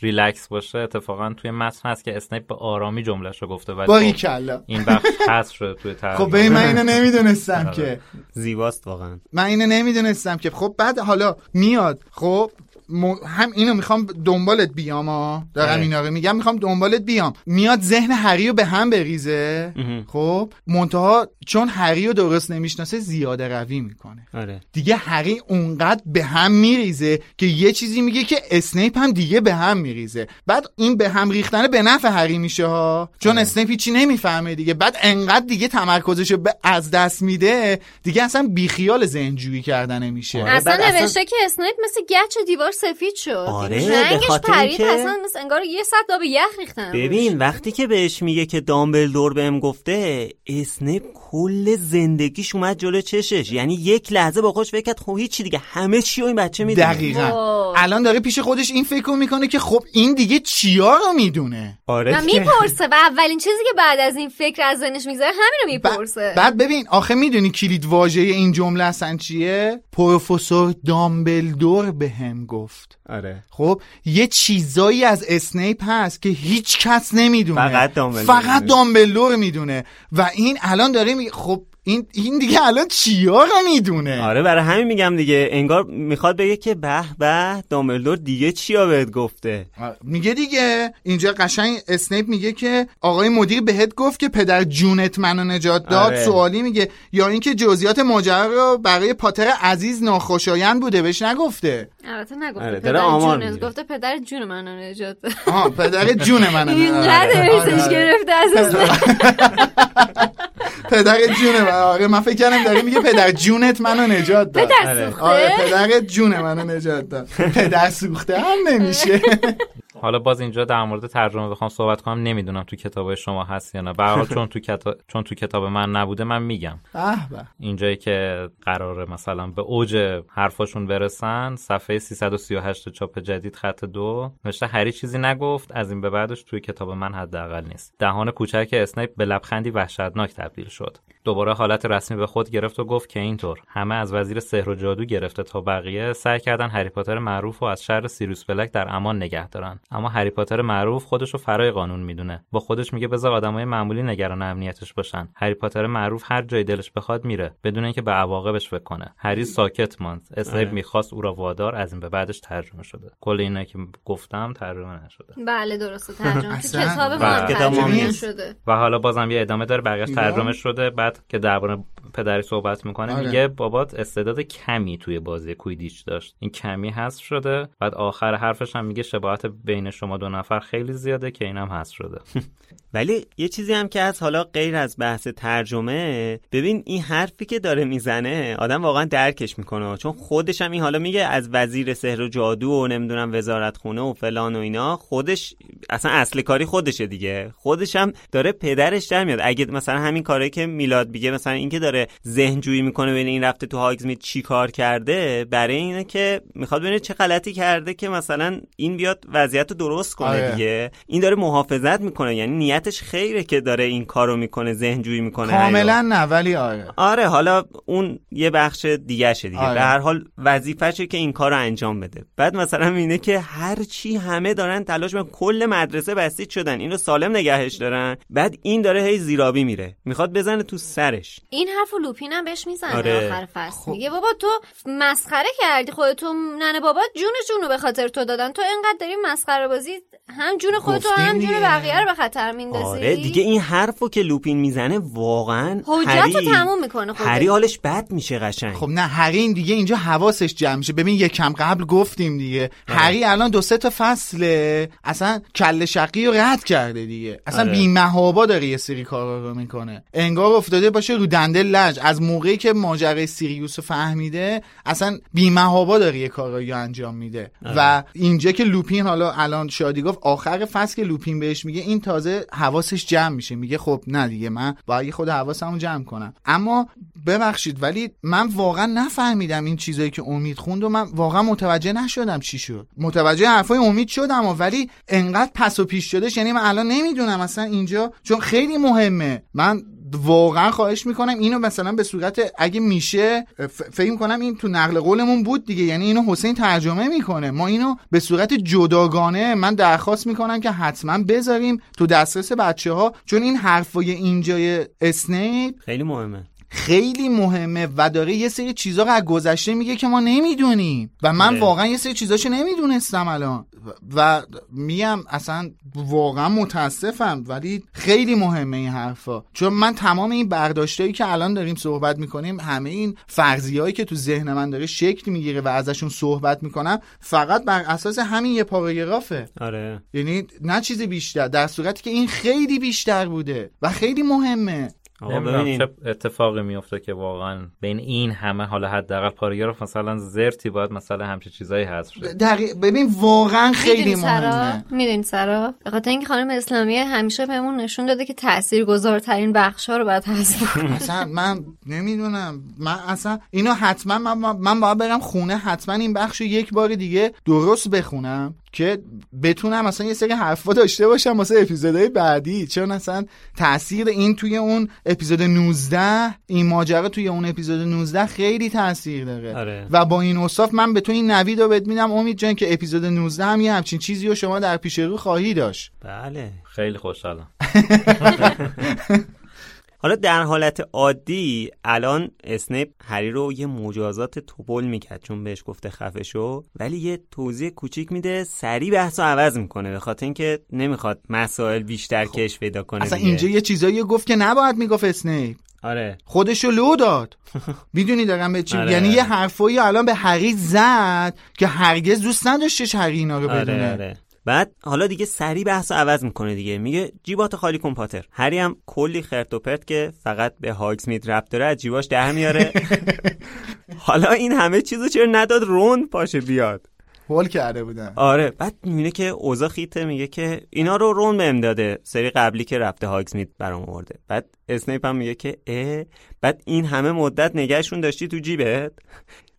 ریلکس باشه اتفاقا توی متن هست که اسنیپ به آرامی جملهش رو گفته ولی خب باریکلا این بخش حذف شده توی ترجمه خب ببین من اینو نمی‌دونستم که. زیباست واقعا. من اینو نمی‌دونستم که. خب بعد حالا میاد. خب م... هم اینو می‌خوام دنبالت بیام ها دارم آره. اینا رو میگم می‌خوام دنبالت بیام. میاد ذهن هری رو به هم بریزه. خب؟ منتها چون هری رو درست نمی‌شناسه زیاده روی می‌کنه. آره. دیگه هری اونقدر به هم میریزه که یه چیزی میگه که اسنیپ هم دیگه به هم میریزه. بعد این به هم ریختن به نفع هری میشه ها. چون اسنیپ هیچی نمی‌فهمه دیگه. بعد انقدر دیگه تمرکزش رو به- از دست میده دیگه اصلا بیخیال ذهنجویی کردن میشه. آره، اصلا- نوشته که اسنیپ مثل گچ دیوار سفید شد. آره، به رنگش خاطر پرید اینکه- اصلا مثل انگار یه صد آب یخ ریختن. روش. ببین وقتی که بهش میگه که دامبلدور بهم گفته اسنیپ کل زندگیش اومد جلو چشش. یعنی یک لحظه با خودش فکر کرد خب هیچی دیگه همه چی رو این بچه می‌دونه. دقیقا. وای. الان داره پیش خودش این فکر می‌کنه که خب این دیگه چیا رو می‌دونه؟ آره. می‌پرسه و اولین چیزی که بعد از این فکر از ذهنش می‌گذاره همین رو ب- می‌پرسه. بعد ببین آخه می‌دونی کلید واژه این جمله اصلا چیه؟ پروفسور دامبلدور به هم گفت. آره. خب یه چیزایی از اسنیپ هست که هیچ کس نمی‌دونه. فقط دامبلدور فقط می‌دونه. دامبلدور می‌دونه. و این الان داره می... خب این این دیگه الان چیا رو می‌دونه آره برای همین میگم دیگه انگار می‌خواد بگه که به به دامبلدور دیگه چیا بهت گفته میگه دیگه اینجا قشنگ اسنیپ میگه که آقای مدیر بهت گفت که پدر جونت منو نجات داد آره. سوالی میگه یا اینکه جزئیات ماجرا رو برای پاتر عزیز ناخوشایند بوده بهش نگفته البته نگفته آره، پدر داره آمار جون می‌گیره. گفته پدر جون منو نجات داد. آها پدر جون منو اینقدر آره، آره. گرفته از اسنیپ. پدر جون من. آره من فکر کردم داره میگه پدر جونت منو نجات داد. پدر آره. سوخته؟ آره پدر جون منو نجات داد. پدر سوخته هم نمیشه. حالا باز اینجا در مورد ترجمه بخوام صحبت کنم نمی‌دونم تو کتاب شما هست یا نه. به چون تو کتاب چون تو کتاب من نبوده من میگم. اینجایی که قراره مثلا به اوج حرفاشون برسن صفحه 338 چاپ جدید خط دو نوشته هری چیزی نگفت از این به بعدش توی کتاب من حداقل نیست. دهان کوچک اسنیپ به لبخندی وحشتناک تبدیل شد. دوباره حالت رسمی به خود گرفت و گفت که اینطور. همه از وزیر سحر و جادو گرفته تا بقیه سعی کردن هری پاتر معروف رو از شر سیروس بلک در امان نگه دارن. اما هری پاتر معروف خودش رو فرای قانون می‌دونه. با خودش میگه بذار آدمای معمولی نگران امنیتش باشن. هری پاتر معروف هر جای دلش بخواد میره بدون اینکه به عواقبش فکر کنه. هری ساکت ماند. اسنیپ می‌خواست او را وادار از این به بعدش ترجمه شده. کل اینا که گفتم ترجمه نشده. بله درسته ترجمه. کتاب بله. شده و حالا بازم یه ادامه داره بقیه‌اش اینا؟ ترجمه شده. بعد که درباره پدری صحبت می‌کنه آره. میگه بابات استعداد کمی توی بازی کویدیچ داشت. این کمی حذف شده. بعد آخر حرفش هم میگه شباهت بین شما دو نفر خیلی زیاده که اینم حذف شده. ولی یه چیزی هم که از حالا غیر از بحث ترجمه ببین این حرفی که داره می‌زنه آدم واقعا درکش می‌کنه. چون خودش هم این حالا میگه از وزیر سحر و جادو و نمی‌دونم وزارت خونه و فلان و اینا خودش اصلا اصل کاری خودشه دیگه. خودش هم داره پدرش در میاد. اگه مثلا همین کاری که میلاد میگه مثلا اینکه داره داره ذهنجویی می‌کنه ببین این رفته تو هاگزمید چی کار کرده برای اینه که می‌خواد ببینه چه غلطی کرده که مثلا این بیاد وضعیت رو درست کنه آره. دیگه. این داره محافظت می‌کنه یعنی نیتش خیره که داره این کارو می‌کنه ذهنجویی می‌کنه کاملا نه ولی آره. آره حالا اون یه بخش دیگه دیگه. آره. به هر حال وظیفشه که این کار رو انجام بده. بعد مثلا اینه که هر چی همه دارن تلاش می‌کنن کل مدرسه بسیج شدن اینو سالم نگهش دارن. بعد این داره هی زیرابی میره. می‌خواد بزنه تو سرش. این حرف و لوپین هم بهش می‌زنه آره. آخر فصل. میگه بابا تو مسخره کردی خودتو ننه بابا جونشون رو به خاطر تو دادن. تو اینقدر داری مسخره بازی هم جون خودتو هم جون. بقیه رو به خطر میندازی. آره دیگه این حرفو که لوپین می‌زنه واقعا حجت رو هری- تموم می‌کنه خودش هری حالش بد میشه قشنگ. خب نه هری این دیگه اینجا حواسش جمع میشه. ببین یه کم قبل گفتیم دیگه. آره. هری الان دو سه تا فصله. اصلا کل شقی رو رد کرده دیگه. اصلا آره. بیمهابا داره یه سری کارا رو می‌کنه. انگار افتاده باشه رو دنده لج. از موقعی که ماجرای سیریوس رو فهمیده اصلا بیمهابا داره یه کارایی انجام میده. آره. و اینجا که لوپین حالا الان شادی گفت آخر فصل که لوپین بهش میگه این تازه حواسش جمع میشه. میگه خب نه دیگه من باید خود حواسمو جمع کنم. اما ببخشید ولی من واقعا نفهمیدم این چیزایی که امید خوند و من واقعا متوجه نشدم چی شد. متوجه حرفای امید شدم و ولی انقدر پس و پیش شدش. یعنی من الان نمی‌دونم اصلا اینجا چون خیلی مهمه. من واقعا خواهش می‌کنم اینو مثلا به صورت اگه میشه فکر می‌کنم این تو نقل قولمون بود دیگه. یعنی اینو حسین ترجمه می‌کنه. ما اینو به صورت جداگانه من درخواست می‌کنم که حتما بذاریم تو دسترس بچه ها چون این حرفای اینجای اسنیپ خیلی مهمه. خیلی مهمه و داره یه سری چیزا رو از گذشته میگه که ما نمی‌دونیم. و من آره. واقعا یه سری چیزاشو نمی‌دونستم الان. و- و میم اصلا واقعا متاسفم ولی خیلی مهمه این حرفا. چون من تمام این برداشتایی که الان داریم صحبت می‌کنیم همه این فرضیهایی که تو ذهن من داره شکل می‌گیره و ازشون صحبت می‌کنم فقط بر اساس همین یه پاراگرافه. آره. یعنی نه چیز بیشتر در صورتی که این خیلی بیشتر بوده و خیلی مهمه. آقا چه اتفاقی میفته که واقعا بین این همه حالا حداقل پاراگراف مثلا زرتی باید مثلا همچین چیزایی حذف شه. دقیق ببین واقعا خیلی مهمه. می‌دونی سرا؟ به خاطر اینکه خانم اسلامی همیشه بهمون نشون داده که تاثیرگذارترین بخش ها رو باید حذف اصلا من نمی‌دونم. من اصلا اینو حتما من, من باید برم خونه حتما این بخش رو یک بار دیگه درست بخونم. که بتونم مثلا یه سری حرفا داشته باشم واسه اپیزودهای بعدی. چون اصلا تاثیر این توی اون اپیزود 19 این ماجرا توی اون اپیزود 19 خیلی تاثیر داره. آره. و با این اوصاف من به تو این نوید رو بهت میدم امید جان که اپیزود 19 هم یه همچین چیزی رو شما در پیش رو خواهی داشت. بله. خیلی خوشحالم. حالا در حالت عادی الان اسنیپ هری رو یه مجازات توپل می‌کرد چون بهش گفته خفه شو ولی یه توضیح کوچیک میده سریع بحث رو عوض می‌کنه به خاطر اینکه نمی‌خواد مسائل بیشتر کش پیدا کنه اصلا دیگه. اینجا یه چیزایی گفت که نباید می‌گفت اسنیپ. آره. خودشو لو داد. می‌دونی دارم به چی آره. یعنی یه حرفایی الان به هری زد که هرگز دوست نداشتش هری اینا رو بدونه. آره آره. بعد حالا دیگه سریع بحث عوض می‌کنه دیگه. میگه جیبات خالی کن پاتر. هری هم کلی خرت و پرت که فقط به هاگزمید ربط داره از جیباش در میاره. حالا این همه چیزو چرا نداد رون پاشه بیاد؟ هول کرده بودن آره بعد می‌بینه که اوضاع خیته میگه که اینا رو رون بهم داده سری قبلی که رفته هاگزمید برام آورده. بعد اسنیپ هم میگه که اه بعد این همه مدت نگهشون داشتی تو جیبت؟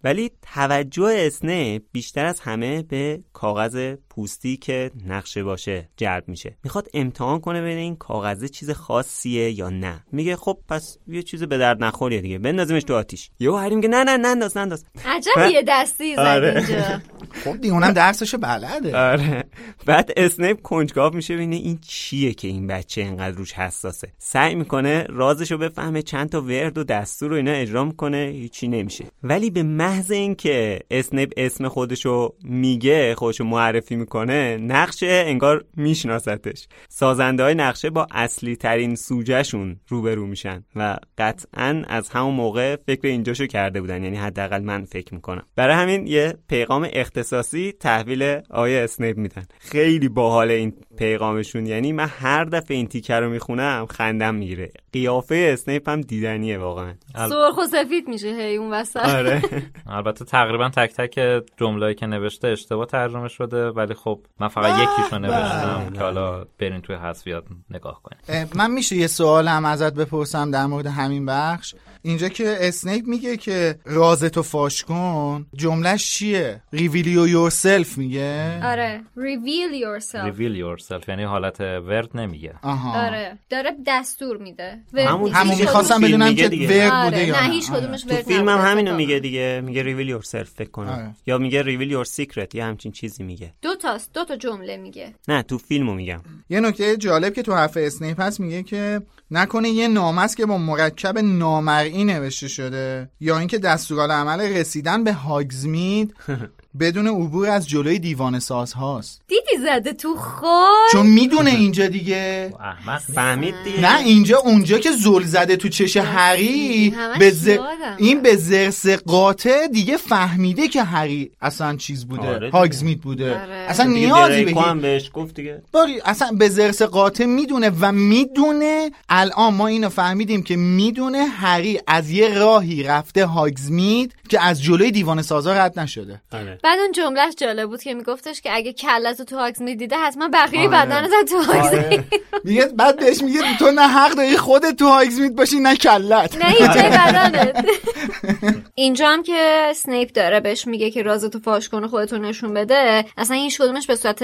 ولی توجه اسنیپ بیشتر از همه به کاغذ پوستی که نقشه باشه جلب میشه. می‌خواد امتحان کنه ببینه این کاغذه چیز خاصیه یا نه. میگه خب پس یه چیز به درد نخوریه دیگه. بندازیمش تو آتیش. یهو هری میگه نه نه ننداز ننداز عجب بعد- یه دستی زد آره. اینجا. خب دیگه اونم درسشو بلده. آره. بعد اسنیپ کنجکاو میشه ببینه این چیه که این بچه اینقدر روش حساسه. سعی می‌کنه رازشو بفهمه چند تا ورد و دستور رو اینا اجرا می‌کنه هیچی نمیشه. ولی به محض اینکه اسنیپ اسم خودشو میگه خودشو معرفی می‌کنه نقشه انگار میشناستش. سازنده های نقشه با اصلی ترین سوجهشون روبرو میشن و قطعا از همون موقع فکر اینجاشو کرده بودن. یعنی حداقل من فکر می‌کنم. برای همین یه پیغام اختصاصی تحویل آیه اسنیپ میدن. خیلی باحال این پیغامشون. یعنی من هر دفعه این تیکه رو می‌خونم خندم می‌گیره. قیافه اسنیپ هم دیدنیه واقعا. سرخ و سفید میشه هی اون وسط. آره. البته تقریبا تک تک جمله‌ای که نوشته اشتباه ترجمه شده ولی خب من فقط یکیشو نوشتم که حالا برین توی حذفیات نگاه کنین اه، من میشه یه سوال هم ازت بپرسم در مورد همین بخش. اینجا که اسنیپ میگه که رازتو فاش کن جملهش چیه؟ reveal yourself میگه. آره reveal yourself. Reveal yourself یعنی حالت ورد نمیگه. آها. آره داره دستور میده. همون. همون می‌خواستم فیلم بدونم که. ورد آره، بوده یا نه هیچ آره. کدومش تو ورد فیلم هم همینو. میگه دیگه میگه reveal yourself فکر کنم. آره. یا میگه reveal your secret یا همچین چیزی میگه. دو تاست دو تا جمله میگه. نه تو فیلمو میگم. یه نکته جالب که تو حرف اسنیپ هست میگه که نکنه یه نامه است که با مرکب نامرئی نوشته شده یا اینکه دستورالعمل رسیدن به هاگزمید بدون عبور از جلوی دیوان ساز هاست. دیدی زده تو خود چون می‌دونه اینجا دیگه. احمق. فهمید دیگه. نه اینجا اونجا که زل زده تو چش هری به ز-. این به زرس قاطع دیگه فهمیده که هری اصلا چیز بوده. آره دیگه. هاگزمید بوده. آره. اصلا نیازی به هم بهش گفت دیگه. باری اصلا به زرس قاطع می‌دونه و می‌دونه. الان ما اینو فهمیدیم که می‌دونه هری از یه راهی رفته هاگزمید که از جلوی دیوانه سازا رد نشده. آره. بعد اون جملهش جالب بود که میگفتش که اگه کلتو تو هاگزمید دیده حتما بقیه آره. بدنت تو هاگز آره. میگه بعد بهش میگه تو نه حق داری خودت تو هاگزمید باشی نه کلت نه هیچ بدنت اینجا هم که سنیپ داره بهش میگه که رازتو فاش کنه خودتو نشون بده اصلا هیچ کدومش به صورت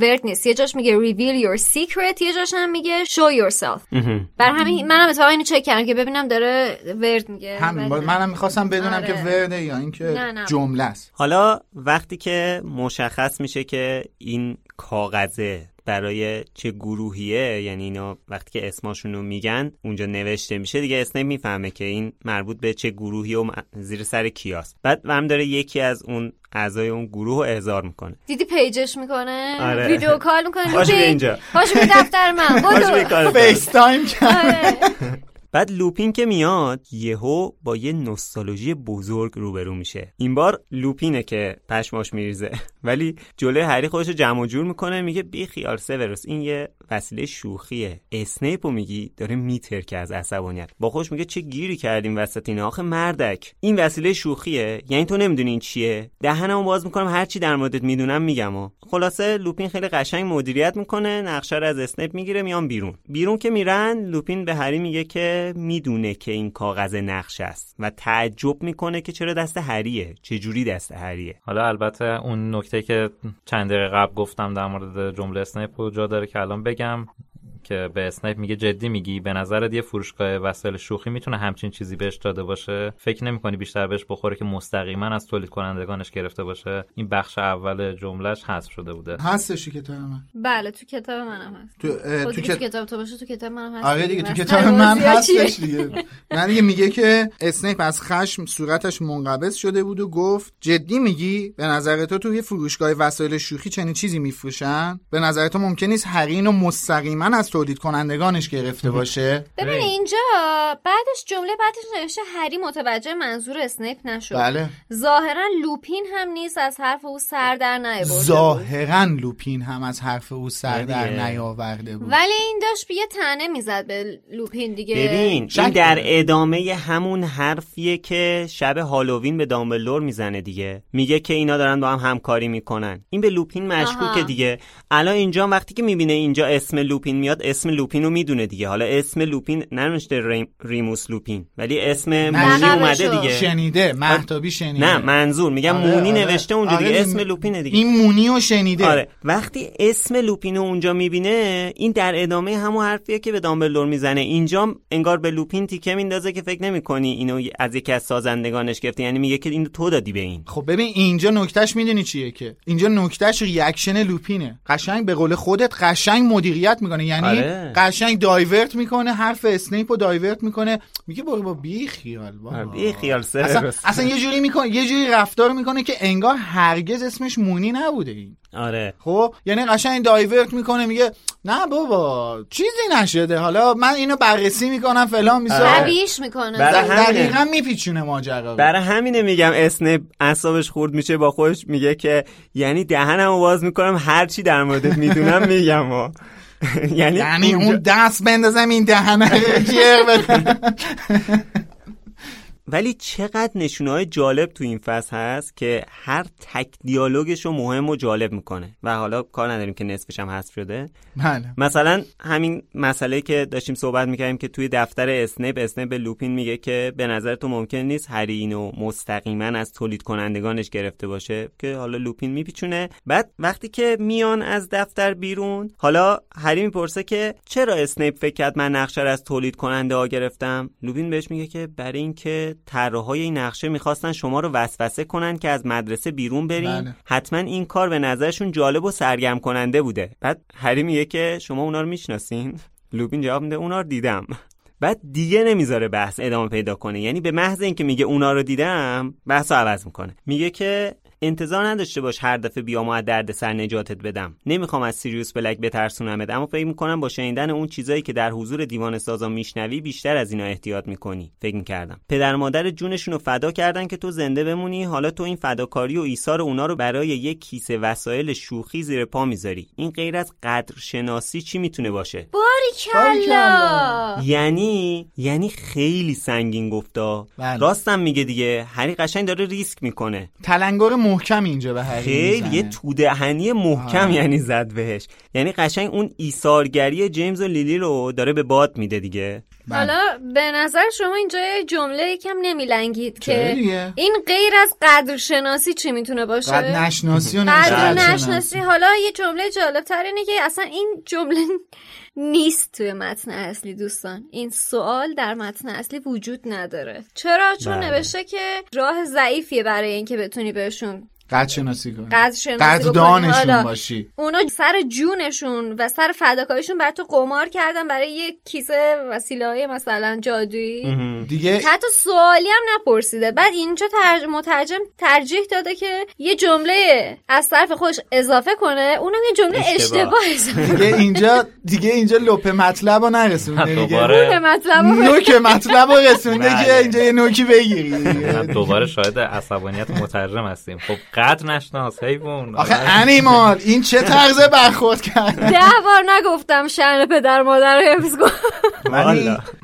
ورد نیست یه جاش میگه reveal your secret یه جاش هم میگه show yourself بر همین منم اتفاقا اینو چک کردم که ببینم داره ورد میگه همین. منم می‌خواستم بدونم آره. که ورده یا اینکه. جمله است حالا وقتی که مشخص میشه که این کاغذه برای چه گروهیه یعنی اینا وقتی که اسماشون رو میگن اونجا نوشته میشه دیگه اسنیپ می‌فهمه که این مربوط به چه گروهی و زیر سر کیاست. بعد هم داره یکی از اون اعضای اون گروه رو احضار می‌کنه. دیدی page ش می‌کنه؟ آره. video call می‌کنه. بیا اینجا. پاشو بیا دفتر من. FaceTime. بعد لوپین که میاد یهو با یه نوستالژی بزرگ روبرو میشه. این بار لوپینه که پشماش میریزه. ولی جلوی هری خودش رو جمع و جور می‌کنه میگه بی خیال سیوروس این یه وسیله شوخیه. اسنیپو میگی؟ داره میترکه از عصبانیت. با خودش میگه چه گیری کردیم وسط اینا آخه مردک. این وسیله شوخیه. یعنی تو نمی‌دونی این چیه. دهنمو باز می‌کنم هر چی در موردت می‌دونم میگم و. خلاصه لوپین خیلی قشنگ مدیریت می‌کنه. نقشه رو از اسنیپ می‌گیره میان بیرون. بیرون که میرن لوپین به هری میگه که می‌دونه که این کاغذ نقشه‌ست و تعجب می‌کنه که چرا دست هریه. چه جوری دست هریه؟ حالا البته اون نکته که چند دقیقه قبل گفتم در مورد جمله اسنیپ جا داره که الان بگم که به اسنیپ میگه جدی میگی به نظرت یه فروشگاه وسایل شوخی می‌تونه همچین چیزی بهش داده باشه؟ فکر نمی‌کنی بیشتر بهش بخوره که مستقیما از تولید کنندگانش گرفته باشه؟ این بخش اول جملهش حذف شده بوده. هستش تو کتاب من. بله تو کتاب منم هست. تو, خب تو, تو کتاب تو باشه تو کتاب منم هست آره دیگه تو کتاب من؟ هستش دیگه. نه دیگه میگه که اسنیپ از خشم صورتش منقبض شده بود و گفت جدی میگی؟ به نظر تو توی فروشگاه وسایل شوخی چنین چیزی میفروشن؟ به نظر تو ممکن نیست هری اینو مستقیما از تولید کنندگانش گرفته باشه؟ ببین اینجا بعدش جمله بعدش نوشته هری متوجه منظور اسنیپ نشد. بله. ظاهرا لوپین هم نیست از حرف او سر در نیاورده بود. ظاهرا لوپین هم از حرف او سر در. نیاورده بود. ولی این داشت یه تنه می‌زد به لوپین دیگه. ببین این در. ادامه همون حرفیه که شب هالووین به دامبلدور می‌زنه دیگه. میگه که اینا دارن با هم همکاری می‌کنن. این به لوپین مشکوکه. دیگه. الان اینجا وقتی که می‌بینه اینجا اسم لوپین میاد اسم لوپین رو می‌دونه دیگه. حالا اسم لوپین ننوشته ریم- ریموس لوپین ولی اسم مونی. اومده دیگه. شنیده مهتابی شنیده. نه منظور. میگم آره، مونی آره. نوشته اونجا آره، دیگه. این- اسم لوپینه دیگه. این مونی رو شنیده. آره. وقتی اسم لوپینو اونجا می‌بینه این در ادامه همون حرفیه که به دامبلدور می‌زنه. اینجا انگار به لوپین تیکه میندازه که فکر نمی‌کنی اینو از یکی از سازندگانش گرفته. یعنی میگه که اینو تو دادی به این. خب ببین اینجا نکتهش می‌دونی چیه که؟ اینجا نکتهش reaction لوپینه. قشنگ به قول خودت قشنگ مدیریت می‌کنه. یعنی آره. قشنگ divert می‌کنه حرف اسنیپ رو divert می‌کنه میگه برو با بی خیال بابا. بی خیال اصلا, سیوروس اصلا یه جوری می‌کنه یه جوری رفتار می‌کنه که انگار هرگز اسمش مونی نبوده این آره خب یعنی قشنگ divert می‌کنه میگه نه بابا چیزی نشده حالا من اینو بررسی می‌کنم فلان بیسار آره. می‌کنه برای. دقیقا میپیچونه ماجرا. برای همینه میگم اسنپ اعصابش خورد میشه با خودش میگه که یعنی دهنمو باز می‌کنم هر چی در موردت می‌دونم میگم و یعنی یعنی اون دست بندازم این دهنه. جر ولی چقدر نشونه های جالب تو این فصل هست که هر تک دیالوگش رو مهم و جالب می‌کنه. و حالا کار نداریم که نصفش هم حذف شده. بله. مثلا همین مسئله که داشتیم صحبت می‌کردیم که توی دفتر اسنیپ اسنیپ به لوپین میگه که به نظر تو ممکن نیست هری اینو مستقیما از تولید کنندگانش گرفته باشه که حالا لوپین میپیچونه. بعد وقتی که میان از دفتر بیرون حالا هری می‌پرسه که چرا اسنیپ فکر کرد من نقشه از تولید کننده ها گرفتم؟ لوپین بهش میگه که برای اینکه طراحای این نقشه می‌خواستن شما رو وسوسه کنن که از مدرسه بیرون برین. بله. حتما این کار به نظرشون جالب و سرگرم کننده بوده. بعد هری میگه که شما اونا رو می‌شناسین؟ لوپین جواب میده اونا رو دیدم. بعد دیگه نمی‌ذاره بحث ادامه پیدا کنه. یعنی به محض اینکه میگه اونا رو دیدم بحث رو عوض می‌کنه. میگه که انتظار نداشته باش هر دفعه بیام و از دردسر نجاتت بدم. نمی‌خوام از سیریوس بلک بترسونمت اما فکر می‌کنم با شنیدن اون چیزایی که در حضور دیوان سازا میشنوی بیشتر از اینا احتیاط می‌کنی. فکر می‌کردم. پدر مادر جونشون رو فدا کردن که تو زنده بمونی حالا تو این فداکاری و ایثار اونا رو برای یک کیسه وسایل شوخی زیر پا می‌ذاری. این غیر از قدر شناسی چی می‌تونه باشه؟ باریکلا! یعنی یعنی خیلی سنگین گفتا. بله. راستم میگه دیگه. هری قشنگ داره ریسک می‌کنه. تلنگر محکم اینجا به هری خیلی. یه تودهنی محکم آه. یعنی زد بهش یعنی قشنگ اون ایثارگری جیمز و لیلی رو داره به باد میده دیگه بله. حالا به نظر شما اینجا یه جمله یکم نمیلنگید که؟ این غیر از قدرشناسی چی می‌تونه باشه قد نشناسی و قدر نشناسی. نشناسی حالا یه جمله جالب تر اینه که اصلا این جمله نیست توی متن اصلی دوستان. این سوال در متن اصلی وجود نداره. چرا؟ چون بله. نوشته که راه ضعیفیه برای اینکه بتونی بهشون قد شناسی کنی قدر شناسی حالا باشی. اونا سر جونشون و سر فداکاریشون بر تو قمار کردن برای یک کیسه وسیله های مثلا جادویی. دیگه حتی سوالی هم نپرسیده. بعد اینجا ترج... مترجم ترجیح داده که یه جمله از طرف خودش اضافه کنه. اونم یه جمله اشتباه. اشتباه اضافه دیگه اینجا دیگه اینجا لپ مطلب رو نرسونده دیگه. کنه مطلب رو- نوک مطلب رو رسونده. که اینجا یه نوکی بگیری. دیگه. دوباره شاهد عصبانیت مترجم هستیم. خب قدر نشناس حیوان آخه انیمال این چه طرز برخورد کرد؟ ده بار نگفتم شأن پدر مادر رو حفظ کن.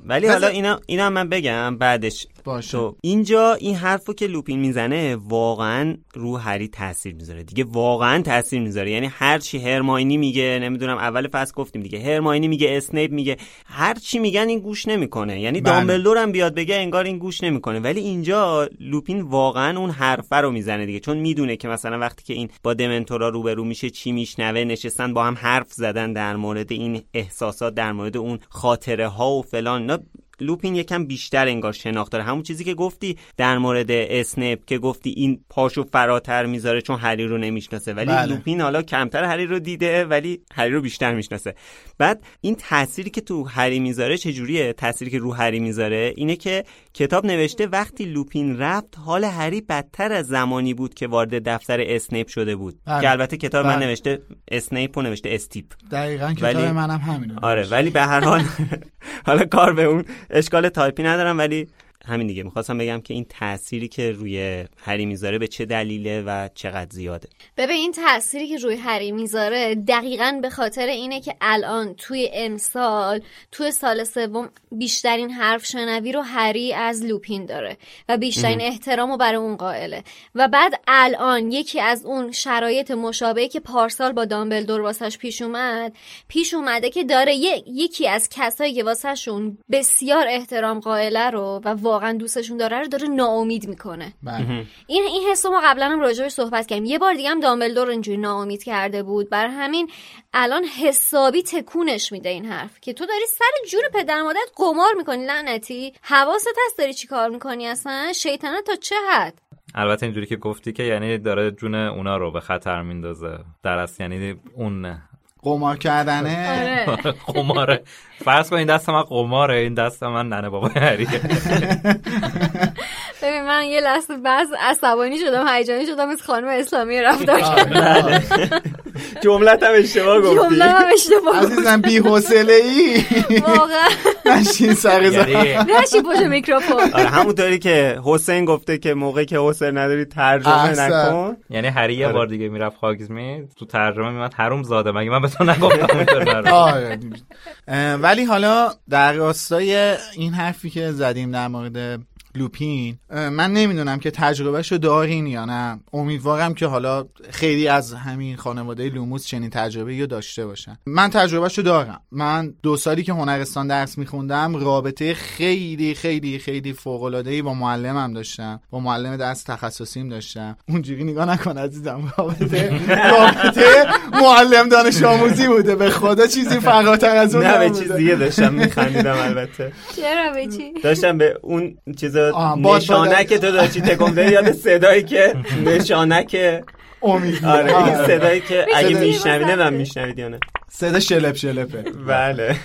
ولی حالا اینا اینا من بگم بعدش. باشه. تو اینجا این حرفو که لوپین می‌زنه واقعا رو هری تاثیر می‌ذاره. دیگه واقعا تاثیر می‌ذاره. یعنی هر چی هرماینی میگه نمی‌دونم اول فصل گفتیم دیگه هرماینی میگه اسنیپ میگه هر چی میگن این گوش نمی‌کنه. یعنی بله. دامبلدور هم بیاد بگه انگار این گوش نمی‌کنه. ولی اینجا لوپین واقعا اون حرفه رو می‌زنه دیگه. چون می‌دونه که مثلا وقتی که این با دمنتورا روبرو میشه چی میشنوه نشستن با هم حرف زدن در مورد این احساسات در مورد اون خاطره ها و فلان. لوپین یکم بیشتر انگار شناخت داره. همون چیزی که گفتی در مورد اسنپ که گفتی این پاشو فراتر می‌ذاره چون هری رو نمی‌شناسه. ولی بله. لوپین حالا کمتر هری رو دیده ولی هری رو بیشتر می‌شناسه. بعد این تأثیری که رو هری می‌ذاره چجوریه؟ تأثیری که رو هری می‌ذاره اینه که کتاب نوشته وقتی لوپین رفت حال هری بدتر از زمانی بود که وارد دفتر اسنیپ شده بود. بله. که البته کتاب من بله. نوشته اسنیپ و نوشته استیپ. دقیقا کتاب ولی- منم همینه. آره ولی به هر حال حالا کار به اون اشکال تایپی ندارم ولی همین دیگه. می‌خواستم بگم که این تأثیری که روی هری می‌ذاره به چه دلیله و چقدر زیاده. ببین این تأثیری که روی هری می‌ذاره دقیقا به خاطر اینه که الان توی امسال توی سال سوم بیشترین حرف شنوی رو هری از لوپین داره و بیشترین احترام رو برای اون قائله. و بعد الان یکی از اون شرایط مشابهی که پارسال با دامبلدور واسش پیش اومد پیش اومده که داره یکی از کسایی که واسهشون بسیار احترام قائله رو و واقعا دوستشون داره رو داره ناامید می‌کنه. بله. این این حس رو ما قبلا هم راجعش صحبت کردیم. یه بار دیگه هم دامبلدور اینجوری ناامید کرده بود. بر همین الان حسابی تکونش میده این حرف که تو داری سر جون پدر مادرت قمار می‌کنی لعنتی. حواست هست داری چی کار می‌کنی اصلا؟ شیطنت تا چه حد؟ البته اینجوری که گفتی که یعنی داره جون اونا رو به خطر میندازه. در اصل یعنی اون قمار کردنه؟ آره. قماره. فرض کن این دست من قماره این دست من ننه بابا هریه ببین من یه لحظه بعض عصبانی شدم هیجانی شدم از خانم اسلامی رفتار بله. جملت هم اشتباه گفتی. جمله هم اشتباه عزیزم بی حوصله ای واقعا. نشین سر یعنی- نشی پشت میکروفون. آره همونطوری که حسین گفته که موقعی که حسین نداری ترجمه. نکن. یعنی هری یه آره. بار دیگه می‌رفت خاگزمی تو ترجمه میمد حروم زاده مگه من به تو نگفتم ولی حالا در راستای این حرفی که زدیم در مورد لوپین. من نمی‌دونم که تجربهش رو دارین یا نه. امیدوارم که حالا خیلی از همین خانواده لوموس چنین تجربه رو داشته باشن. من تجربهش رو دارم. من دو سالی که هنرستان درس میخوندم رابطه خیلی خیلی خیلی فوق ای با معلمم داشتم. با معلم درس تخصصیم داشتم. اونجوری نگاه نکن عزیزم رابطه رابطه معلم دانش آموزی بوده. به خدا چیزی فراتر از اون نه به. چیز دیگه داشتم میخندیدم البته. چرا به چی؟ داشتم به اون چیز نشانک تو داشتی تکم دادی یاد صدایی که نشانک. امید. آره این آره. صدایی که اگه صدا- میشنوی نمی‌دونم میشنوید یا نه. صدا شلپ شلپه بله.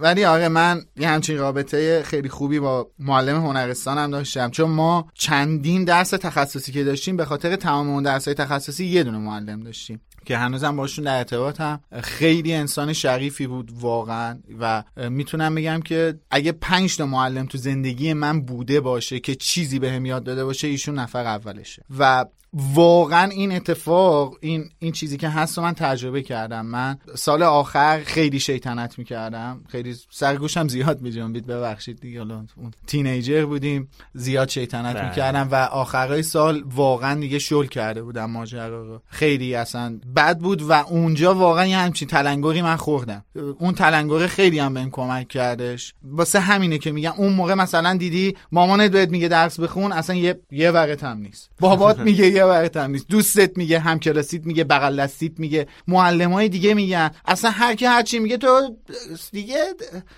ولی آره من یه همچین رابطه خیلی خوبی با معلم هنرستانم داشتم. چون ما چندین درس تخصصی که داشتیم به خاطر تمام اون درس تخصصی یه دونه معلم داشتیم. که هنوزم باشون در ارتباطم خیلی انسان شریفی بود واقعا و می‌تونم بگم که اگه پنج تا معلم تو زندگی من بوده باشه که چیزی بهم یاد داده باشه ایشون نفر اولشه. و واقعا این اتفاق این این چیزی که هست رو من تجربه کردم. من سال آخر خیلی شیطنت می‌کردم. خیلی سرگوشم زیاد میجنبید ببخشید دیگه. حالا اون تینیجر بودیم زیاد شیطنت بله. می‌کردم و آخرای سال واقعا دیگه شل کرده بودم ماجرا رو. خیلی اصلا بد بود و اونجا واقعا یه همچین تلنگری من خوردم. اون تلنگره خیلی هم بهم کمک کردش. واسه همینه که میگم اون موقع مثلا دیدی مامانت بهت میگه درس بخون اصلا یه یه هم نیست. بابات میگه ورقت هم نیست دوستت میگه همکلاسیت میگه بغل دستیت میگه. معلمای دیگه میگن. اصلا هر کی هر چی میگه تو دیگه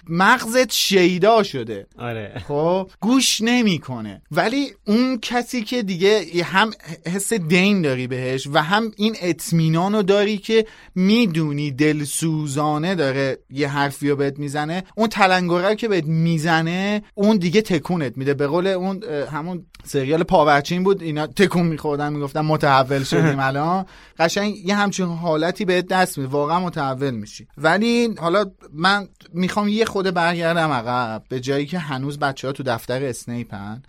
مغزت شیدا شده. آره. خب گوش نمی‌کنه. ولی اون کسی که دیگه هم حس دین داری بهش و هم این اطمینان رو داری که می‌دونی دلسوزانه داره یه حرفی رو بهت می‌زنه اون تلنگره که بهت می‌زنه اون دیگه تکونت میده. به قول اون همون سریال پاورچین بود اینا تکون میخوردن. می‌گفتن متحول شدیم الان. قشنگ یه همچین حالتی بهت دست میده. واقعا متحول میشی. ولی حالا من می‌خوام یه خورده برگردم عقب به جایی که هنوز بچه ها تو دفتر اسنیپن.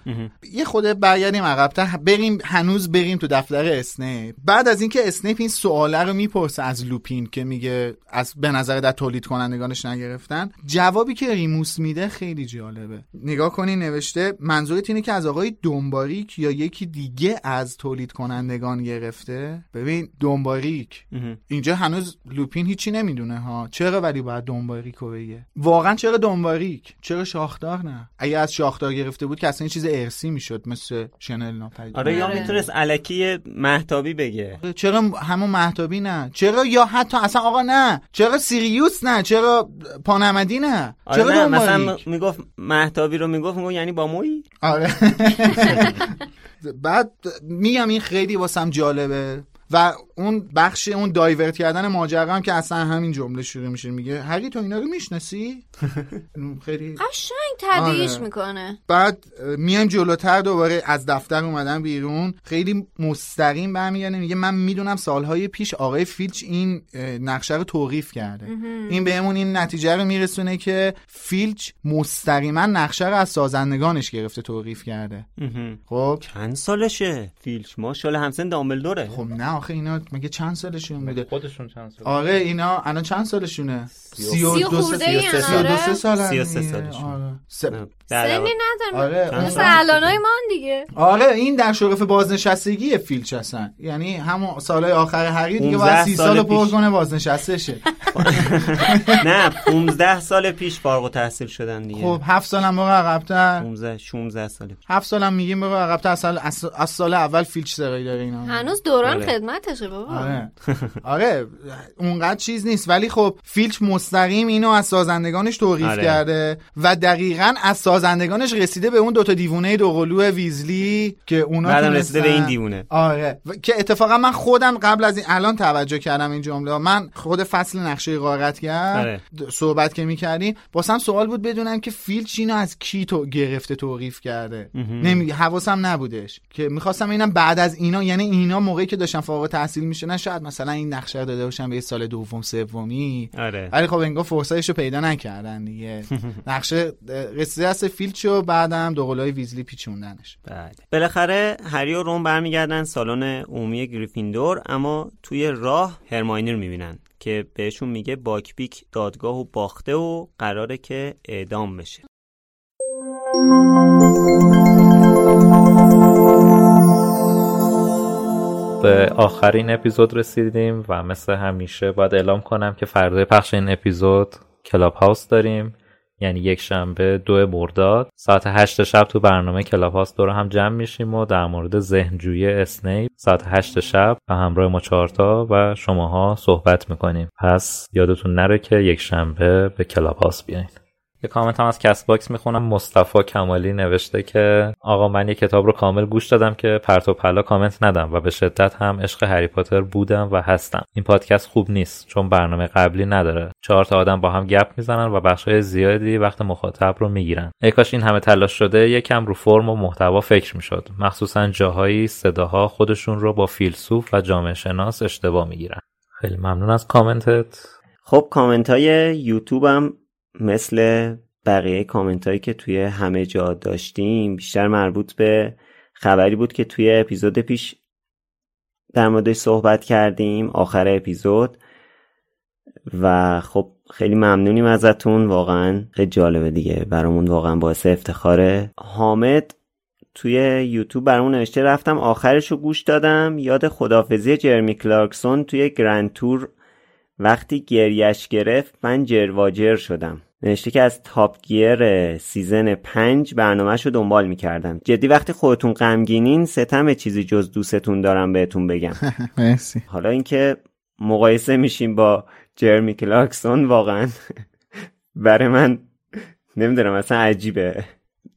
یه خورده برگردیم عقبتر بریم هنوز بریم تو دفتر اسنیپ. بعد از اینکه اسنیپ این سواله رو می‌پرسه از لوپین که میگه از به نظرت از تولید کنندگانش نگرفته جوابی که ریموس میده خیلی جالبه. نگاه کنی نوشته منظورت اینه که از آقای دم‌باریک یا یکی دیگه از تولید کنندگان گرفته. ببین دم‌باریک. اینجا هنوز لوپین هیچی نمی‌دونه ها. چرا ولی باید دنباریک رو بگه؟ واقعا چرا دنباریک؟ چرا شاخدار نه؟ اگه از شاخدار گرفته بود که اصلا این چیز ارسی می‌شد مثل شنل ناپدید. آره یا می‌تونست علکی محتابی بگه. چرا همون محتابی نه؟ چرا یا حتی اصلا آقا نه؟ چرا سیریوس نه؟ چرا پانمدی نه؟ آره چرا نه مثلا می‌گفت محتابی رو می‌گفت می‌گفت یعنی با موی؟ آره. بعد میگم این خیلی واسم جالبه. و اون بخش اون دایورت کردن ماجرا هم که اصلا همین جمله شروع میشه میگه هری تو اینا رو می‌شناسی؟ خیلی قشنگ تدییش آره. می‌کنه. بعد میایم جلوتر دوباره از دفتر اومدن بیرون. خیلی مستقیم برمیگرده میگه من می‌دونم سالهای پیش آقای فیلچ این نقشه رو توقیف کرده. این بهمون این نتیجه رو میرسونه که فیلچ مستقیما نقشه رو از سازندگانش گرفته توقیف کرده. خب؟ چند سالشه فیلچ؟ ماشاءالله همسن دامبلدوره. خب نه آخه اینا مگه چند سالشون بوده خودشون چند سال آره اینا الان چند سالشونه سی و خورده ای سی و سه آره. سی و دو سال سی و سه دیگه. سالشون. آره. در سنی واقع- نداره آره مثل اون- الانای ما دیگه. آره این در شرف بازنشستگی فیلچ هستن. یعنی همون سالهای آخر هری دیگه 15 باید سی سال سال رو پر. کنه بازنشسته شه نه 15 سال پیش فارغ التحصیل شدن دیگه. خب هفت سالم برو عقبتر. 15 16 سال پیش. هفت سالم میگیم برو عقبتر. از سال, از سال اول فیلچ سرایی داره اینا. هنوز دوران آره. خدمتشه بابا. آره. آره اونقدر چیز نیست. ولی خب فیلچ مستقیم اینو از سازندگانش توقیف آره. کرده و دقیقا از سازندگانش رسیده به اون دوتا دیوونه دوقلو ویزلی که اونا بعدم رسیده به این دیوونه. آره. و- که اتفاقا من خودم قبل از این الان توجه کردم این جمله من خود فصل نقشه نقشه غارتگر آره. صحبت که می‌کردیم واسم سوال بود بدونم که فیلچ اینو از کی تو گرفته توقیف کرده. نمی حواسم نبودش. که می‌خواستم اینم بعد از اینا یعنی اینا موقعی که داشتن فارغ التحصیل می‌شدن شاید مثلا این نقشه رو داده باشن به یه سال دوم سومی. آره. ولی خب انگار فرصتش رو پیدا نکردن دیگه. نقشه دست فیلچ و بعدم دوقلوهای ویزلی پیچوندنش. بله. بالاخره هری و رون برمیگردن سالن عمومی گریفیندور اما توی راه هرماینی رو می‌بینن که بهشون میگه باکبیک دادگاه و باخته و قراره که اعدام بشه. به آخرین اپیزود رسیدیم و مثل همیشه باید اعلام کنم که فردای پخش این اپیزود کلاب هاوس داریم. یعنی یک شنبه دو مرداد ساعت هشت شب تو برنامه کلاب هاوس دور هم جمع میشیم و در مورد ذهنجویی اسنیپ ساعت هشت شب و همراه ما چهارتا و شماها صحبت می‌کنیم. پس یادتون نره که یک شنبه به کلاب هاوس بیاین یه کامنت هم از Castbox می‌خونم. مصطفی کمالی نوشته که آقا من یه کتاب رو کامل گوش دادم که پرت و پلا کامنت ندم و به شدت هم عشق هری پاتر بودم و هستم. این پادکست خوب نیست چون برنامه قبلی نداره. چهار تا آدم با هم گپ می‌زنن و بخشای زیادی وقت مخاطب رو می‌گیرن. ای کاش این همه تلاش شده یکم رو فرم و محتوا فکر می‌شد. مخصوصا جاهایی صداها خودشون رو با فیلسوف و جامعه شناس اشتباه می‌گیرن. خیلی ممنون از کامنتت خب کامنت های یوتیوب هم مثل بقیه کامنت هایی که توی همه جا داشتیم بیشتر مربوط به خبری بود که توی اپیزود پیش در موردش صحبت کردیم آخر اپیزود. و خب خیلی ممنونیم ازتون واقعا خیلی جالبه دیگه برامون واقعا باعث افتخاره حامد. توی یوتیوب برامون نوشته رفتم آخرش رو گوش دادم یاد خدافظی جرمی کلارکسون توی Grand Tour وقتی گریه‌ش گرفت من جرواجر شدم. نوشته که از Top Gear season پنج برنامهش رو دنبال می‌کردم. جدی وقتی خودتون غمگینین ستم چیزی جز دوستتون دارم بهتون بگم. مرسی. حالا اینکه مقایسه میشیم با جرمی کلارکسون واقعا برای من نمی‌دونم اصلا عجیبه.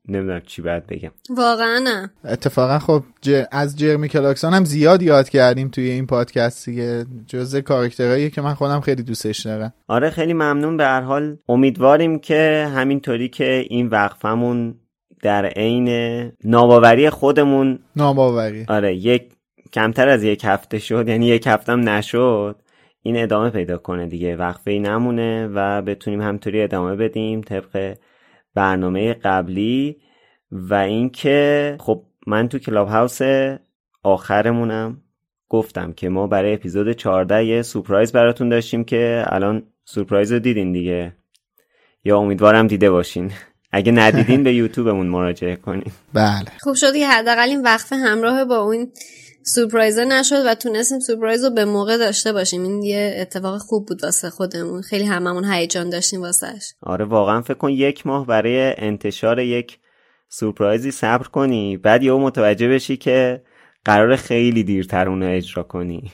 نمی‌دونم چی باید بگم. واقعا نه. اتفاقا خب ج- از جرمی کلاکسون هم زیاد یاد کردیم توی این پادکست دیگه جزء کاراکترهایی که من خودم خیلی دوستش دارم. آره خیلی ممنون. به هر حال امیدواریم که همینطوری که این وقفمون در عین ناباوری خودمون ناباوری. آره یک کمتر از یک هفته شد یعنی یک هفتم نشد این ادامه پیدا کنه دیگه. وقفه ای نمونه و بتونیم همطوری ادامه بدیم طبق برنامه قبلی و اینکه خب من تو کلاب هاوس آخرمونم گفتم که ما برای اپیزود 14 یه سورپرایز براتون داشتیم که الان سورپرایز رو دیدین دیگه. یا امیدوارم دیده باشین. اگه ندیدین به یوتیوبمون مراجعه کنین. بله. خوب شد که حداقل این وقفه همراه با اون سورپرایزر نشد و تونستیم سورپرایز رو به موقع داشته باشیم. این یه اتفاق خوب بود واسه خودمون. خیلی هممون هیجان داشتیم واسهش آره واقعا فکر کن یک ماه برای انتشار یک سورپرایزی صبر کنی. بعد یهو متوجه بشی که قراره خیلی دیرتر اونو اجرا کنی.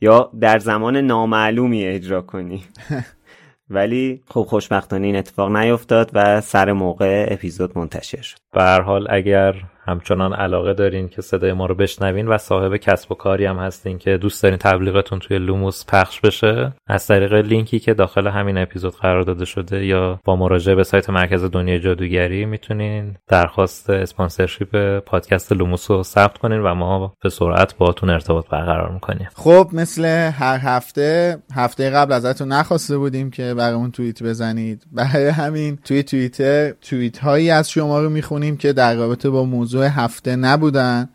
یا در زمان نامعلومی اجرا کنی. ولی خب خوشبختانه این اتفاق نیفتاد و سر موقع اپیزود منتشر شد. به هر حال اگر همچنان علاقه دارین که صدای ما رو بشنوین و صاحب کسب و کاری هم هستین که دوست دارین تبلیغتون توی لوموس پخش بشه از طریق لینکی که داخل همین اپیزود قرار داده شده یا با مراجعه به سایت مرکز دنیای جادوگری می‌تونین درخواست sponsorship پادکست لوموس رو ثبت کنین و ما به سرعت باهاتون ارتباط برقرار می‌کنیم. خب مثل هر هفته هفته قبل ازتون نخواسته بودیم که برامون توییت بزنید. برای همین توی توییتر توییت هایی از شما رو می‌خونیم که در رابطه با موضوع هفته نبودن.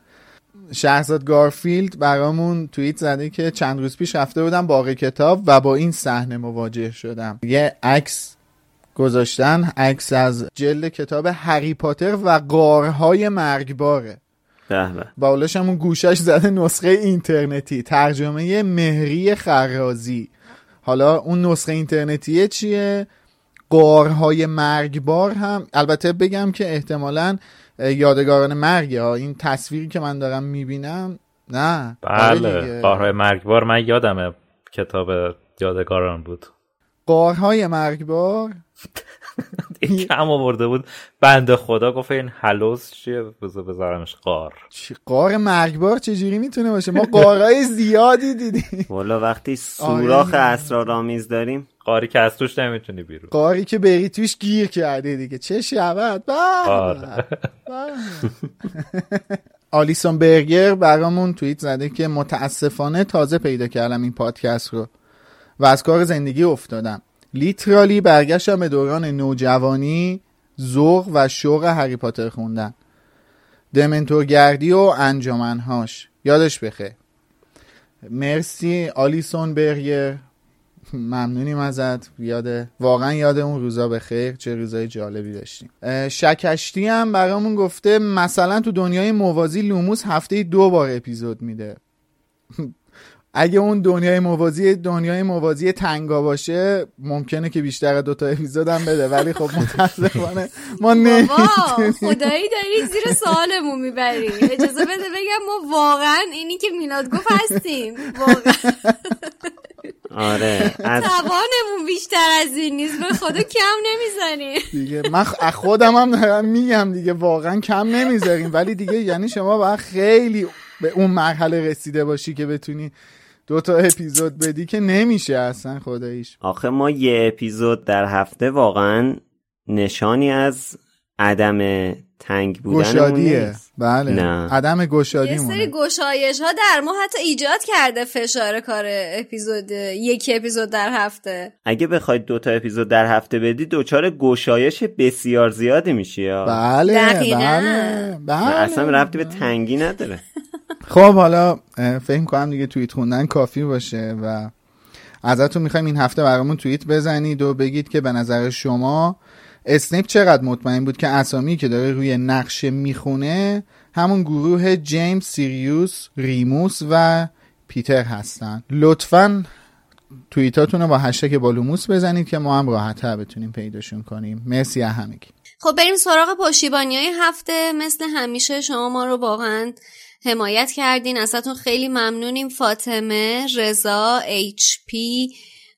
شهرزاد گارفیلد برامون توییت زده که چند روز پیش رفته بودم باغ کتاب و با این صحنه مواجه شدم. یه عکس گذاشتن عکس از جلد کتاب هری پاتر و قارهای مرگباره. باولش همون گوشش زده نسخه اینترنتی ترجمه مهری خرازی. حالا اون نسخه اینترنتیه چیه؟ قارهای مرگبار هم. البته بگم که احتمالا یادگاران مرگه ها این تصویری که من دارم می‌بینم نه. آره بله دیگه. بارهای مرگبار من یادمه کتاب یادگاران بود. قارهای مرگبار؟ این کم آورده بود. بنده خدا گفت این حلوز چیه؟ بذار بذارمش قار. چی؟ قار مرگبار چجوری می‌تونه باشه؟ ما قارهای زیادی دیدیم. والا وقتی سوراخ اسرارآمیز داریم قاری که از توش نمی‌تونی بیرون. قاری که بری توش گیر کرده دیگه. چه شود؟ آره. آلیسون برگر برامون توییت زده که متاسفانه تازه پیدا کردم این پادکست رو و از کار زندگی افتادم. لیترالی برگشتم به دوران نوجوانی ذوق و شوق هری پاتر خوندن. دمنتورگردی و انجامنهاش یادش بخیر. مرسی آلیسون برگر. ممنونیم ازت. یاد واقعا یاد اون روزا به خیر چه روزای جالبی داشتیم. شکشتی هم برامون گفته مثلا تو دنیای موازی لوموس هفته دو بار اپیزود میده. اگه اون دنیای موازی دنیای موازی تنگا باشه ممکنه که بیشتر دوتا اپیزود هم بده. ولی خب متاسفانه ما نمی‌تونیم. خدایی داری زیر سوالمون می‌بری. اجازه بده بگم ما واقعا اینی که میلاد گفت هستیم. واقعا. آره از... توانمون بیشتر از این نیست. به خدا کم نمی‌زنیم دیگه من خودم هم دارم میگم دیگه واقعا کم نمی‌ذاریم. ولی دیگه یعنی شما باید خیلی به اون مرحله رسیده باشی که بتونی دو تا اپیزود بدی که نمیشه اصلا خداییش. آخه ما یه اپیزود در هفته واقعا نشانی از عدم تنگ بودن گشادیه. بله. نه. عدم گشادی یه سری گشایش ها در ما حتی ایجاد کرده فشار کار اپیزود یکی اپیزود در هفته. اگه بخواید دوتا اپیزود در هفته بدی دوچار گشایش بسیار زیادی میشی بله بله بله. اصلا ربطی به تنگی نداره. خب حالا فکر کنم دیگه توییت خوندن کافی باشه و ازتون می‌خوایم این هفته برامون توییت بزنید و بگید که به نظر شما اسنیپ چقدر مطمئن بود که اسامی که داره روی نقشه می‌خونه همون گروه جیمز سیریوس ریموس و پیتر هستن. لطفا توییتاتون رو با هشتگ بالوموس بزنید که ما هم راحت بتونیم پیداشون کنیم. مرسی همگی. خب بریم سراغ پشتیبانی های هفته. مثل همیشه شما ما رو واقعا حمایت کردین. ازتون خیلی ممنونیم. فاطمه رضا HP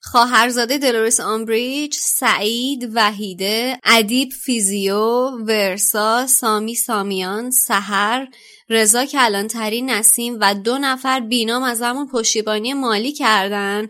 خواهرزاده دلوریس آمبریج سعید وحیده ادیب فیزیو ورسا سامی سامیان سحر رضا کلانتری نسیم و دو نفر بینام از همون پشتیبانی مالی کردن.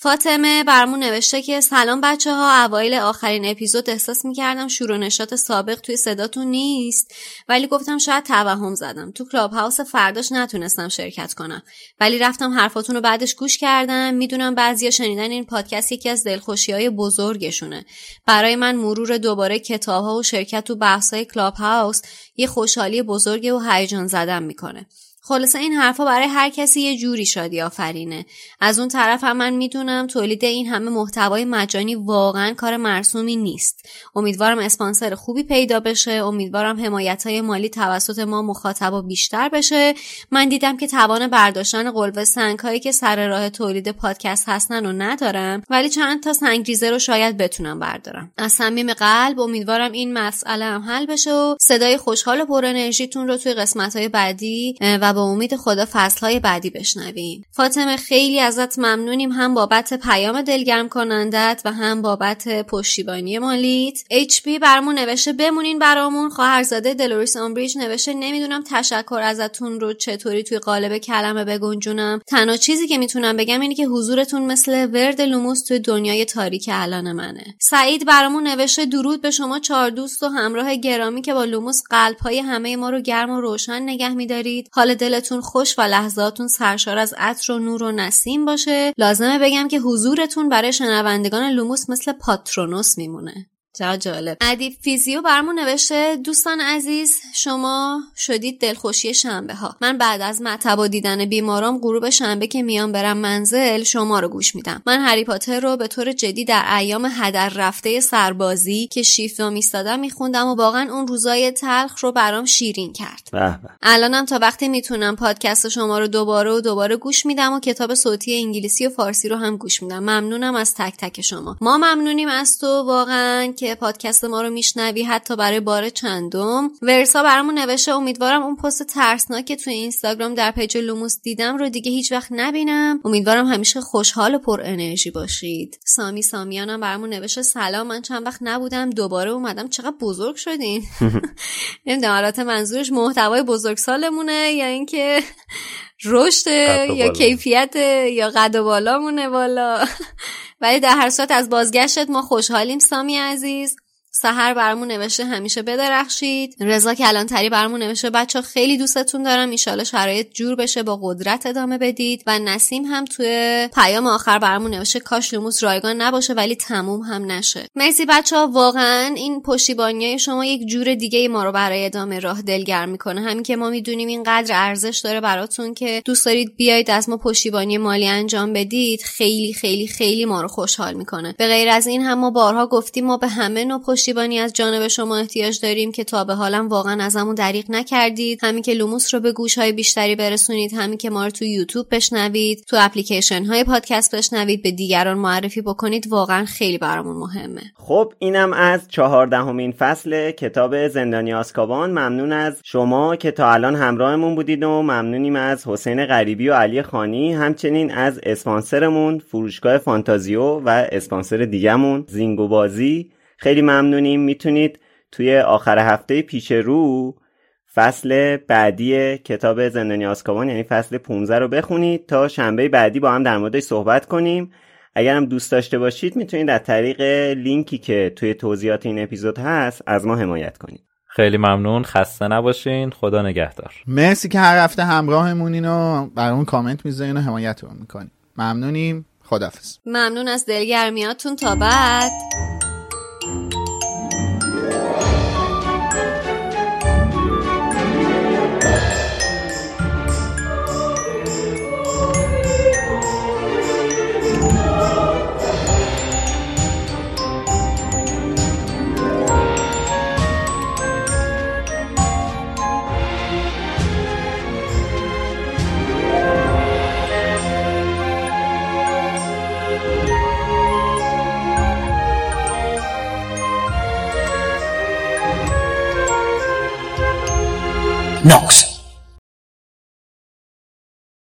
فاطمه برامون نوشته که سلام بچه ها اوایل آخرین اپیزود احساس می‌کردم شور و نشاط سابق توی صداتون نیست ولی گفتم شاید توهم زدم. تو کلاب هاوس فرداش نتونستم شرکت کنم. ولی رفتم حرفاتون رو بعدش گوش کردم. می‌دونم بعضیا شنیدن این پادکست یکی از دلخوشی های بزرگشونه. برای من مرور دوباره کتاب ها و شرکت تو بحث های کلاب هاوس یه خوشحالی بزرگ و هیجان زدم می‌کنه. خلاصه این حرفا برای هر کسی یه جوری شادی آفرینه. از اون طرف هم من می‌دونم تولید این همه محتوای مجانی واقعا کار مرسومی نیست. امیدوارم اسپانسر خوبی پیدا بشه. امیدوارم حمایت های مالی توسط ما مخاطبا بیشتر بشه. من دیدم که توان برداشتن قلوه سنگ هایی که سر راه تولید پادکست هستن رو ندارم ولی چند تا سنگریزه رو شاید بتونم بردارم. از صمیم قلب امیدوارم این مسئله هم حل بشه و صدای خوشحال و پر انرژیتون رو توی قسمت های بعدی و با امید خدا های بعدی بشنویم. فاطمه خیلی ازت ممنونیم. هم بابت پیام دلگرم کنندت و هم بابت پشتیبانی مالیت. HP برمون نوشته بمونین برامون. خواهرزاده دلوریس آمبریج نوشته نمی‌دونم تشکر ازتون رو چطوری توی قالب کلمه بگنجونم. تنها چیزی که می‌تونم بگم اینه که حضورتون مثل ورد لوموس توی دنیای تاریک الان منه. سعید برامون نوشته درود به شما چهار دوست و همراه گرامی که با لوموس قلب های همه ما رو گرم و روشن نگه میدارید. حال دلتون خوش و لحظاتون سرشار از عطر و نور و نسیم باشه. لازمه بگم که حضورتون برای شنوندگان لوموس مثل پاترونوس میمونه. چقدر جالب. ادیب فیزیو برمون نوشته دوستان عزیز شما شدید دلخوشی شنبه ها من بعد از مطب دیدن بیمارام غروب شنبه که میام برم منزل شما رو گوش میدم. من هری پاتر رو به طور جدی در ایام هدر رفته سربازی که شیفت و میستادم میخوندم و واقعا اون روزای تلخ رو برام شیرین کرد. الانم تا وقتی می‌تونم پادکست شما رو دوباره و دوباره گوش میدم و کتاب صوتی انگلیسی و فارسی رو هم گوش میدم. ممنونم از تک تک شما. ما ممنونیم از تو واقعا. که پادکست ما رو میشنوی حتی برای بار چندم. ورسا برامون نوشته امیدوارم اون پست ترسناک که توی اینستاگرام در پیج لوموس دیدم رو دیگه هیچ وقت نبینم. امیدوارم همیشه خوشحال و پر انرژی باشید. سامی سامیانم برامون نوشته سلام من چند وقت نبودم دوباره اومدم. چقدر بزرگ شدین. نمی‌دونم البته منظورش محتوای بزرگسالمونه یا اینکه رشد یا کیفیت یا قد و بالا مونه بالا ولی در هر صورت از بازگشتت ما خوشحالیم سامی عزیز. سهر برامون نوشته همیشه بدرخشید. رضا کلانتری برامون نوشته بچه خیلی دوستتون دارم. ایشالا شرایط جور بشه با قدرت ادامه بدید. و نسیم هم توی پیام آخر برامون نوشته کاش لوموس رایگان نباشه ولی تموم هم نشه. مرسی بچه واقعا این پشتیبانی شما یک جور دیگه ما رو برای ادامه راه دلگرم می‌کنه. همین که ما می‌دونیم اینقدر ارزش داره براتون که دوست دارید بیاید از ما پشتیبانی مالی انجام بدید خیلی خیلی خیلی ما رو خوشحال می‌کنه. به غیر از این هم ما بارها گفتیم ما به همه نوع پشتیبانی از جانب شما احتیاج داریم که تا به حالم واقعا ازمون دریغ نکردید. همین که لوموس رو به گوش های بیشتری برسونید. همین که ما رو تو یوتیوب بشنوید. تو اپلیکیشن های پادکست بشنوید. به دیگران معرفی بکنید. واقعا خیلی برامون مهمه. خب اینم از چهاردهمین فصل کتاب زندانی آسکابان ممنون از شما که تا الان همراهمون بودید و ممنونیم از حسین غریبی و علی خانی. همچنین از اسپانسرمون فروشگاه فانتازیو و اسپانسر دیگهمون زینگو بازی خیلی ممنونیم. می‌تونید توی آخر هفته پیش رو فصل بعدی کتاب زندانی آسکابان یعنی فصل 15 رو بخونید تا شنبه بعدی با هم در موردش صحبت کنیم. اگر هم دوست داشته باشید می‌تونید از طریق لینکی که توی توضیحات این اپیزود هست از ما حمایت کنید. خیلی ممنون. خسته نباشین. خدا نگهدار. مرسی که هر هفته همراهمونین و برامون کامنت می‌ذارین و حمایتمون می‌کنین. ممنونیم. خدافظ ممنون از دلگرمیاتون. تا بعد. Thank you. Knox.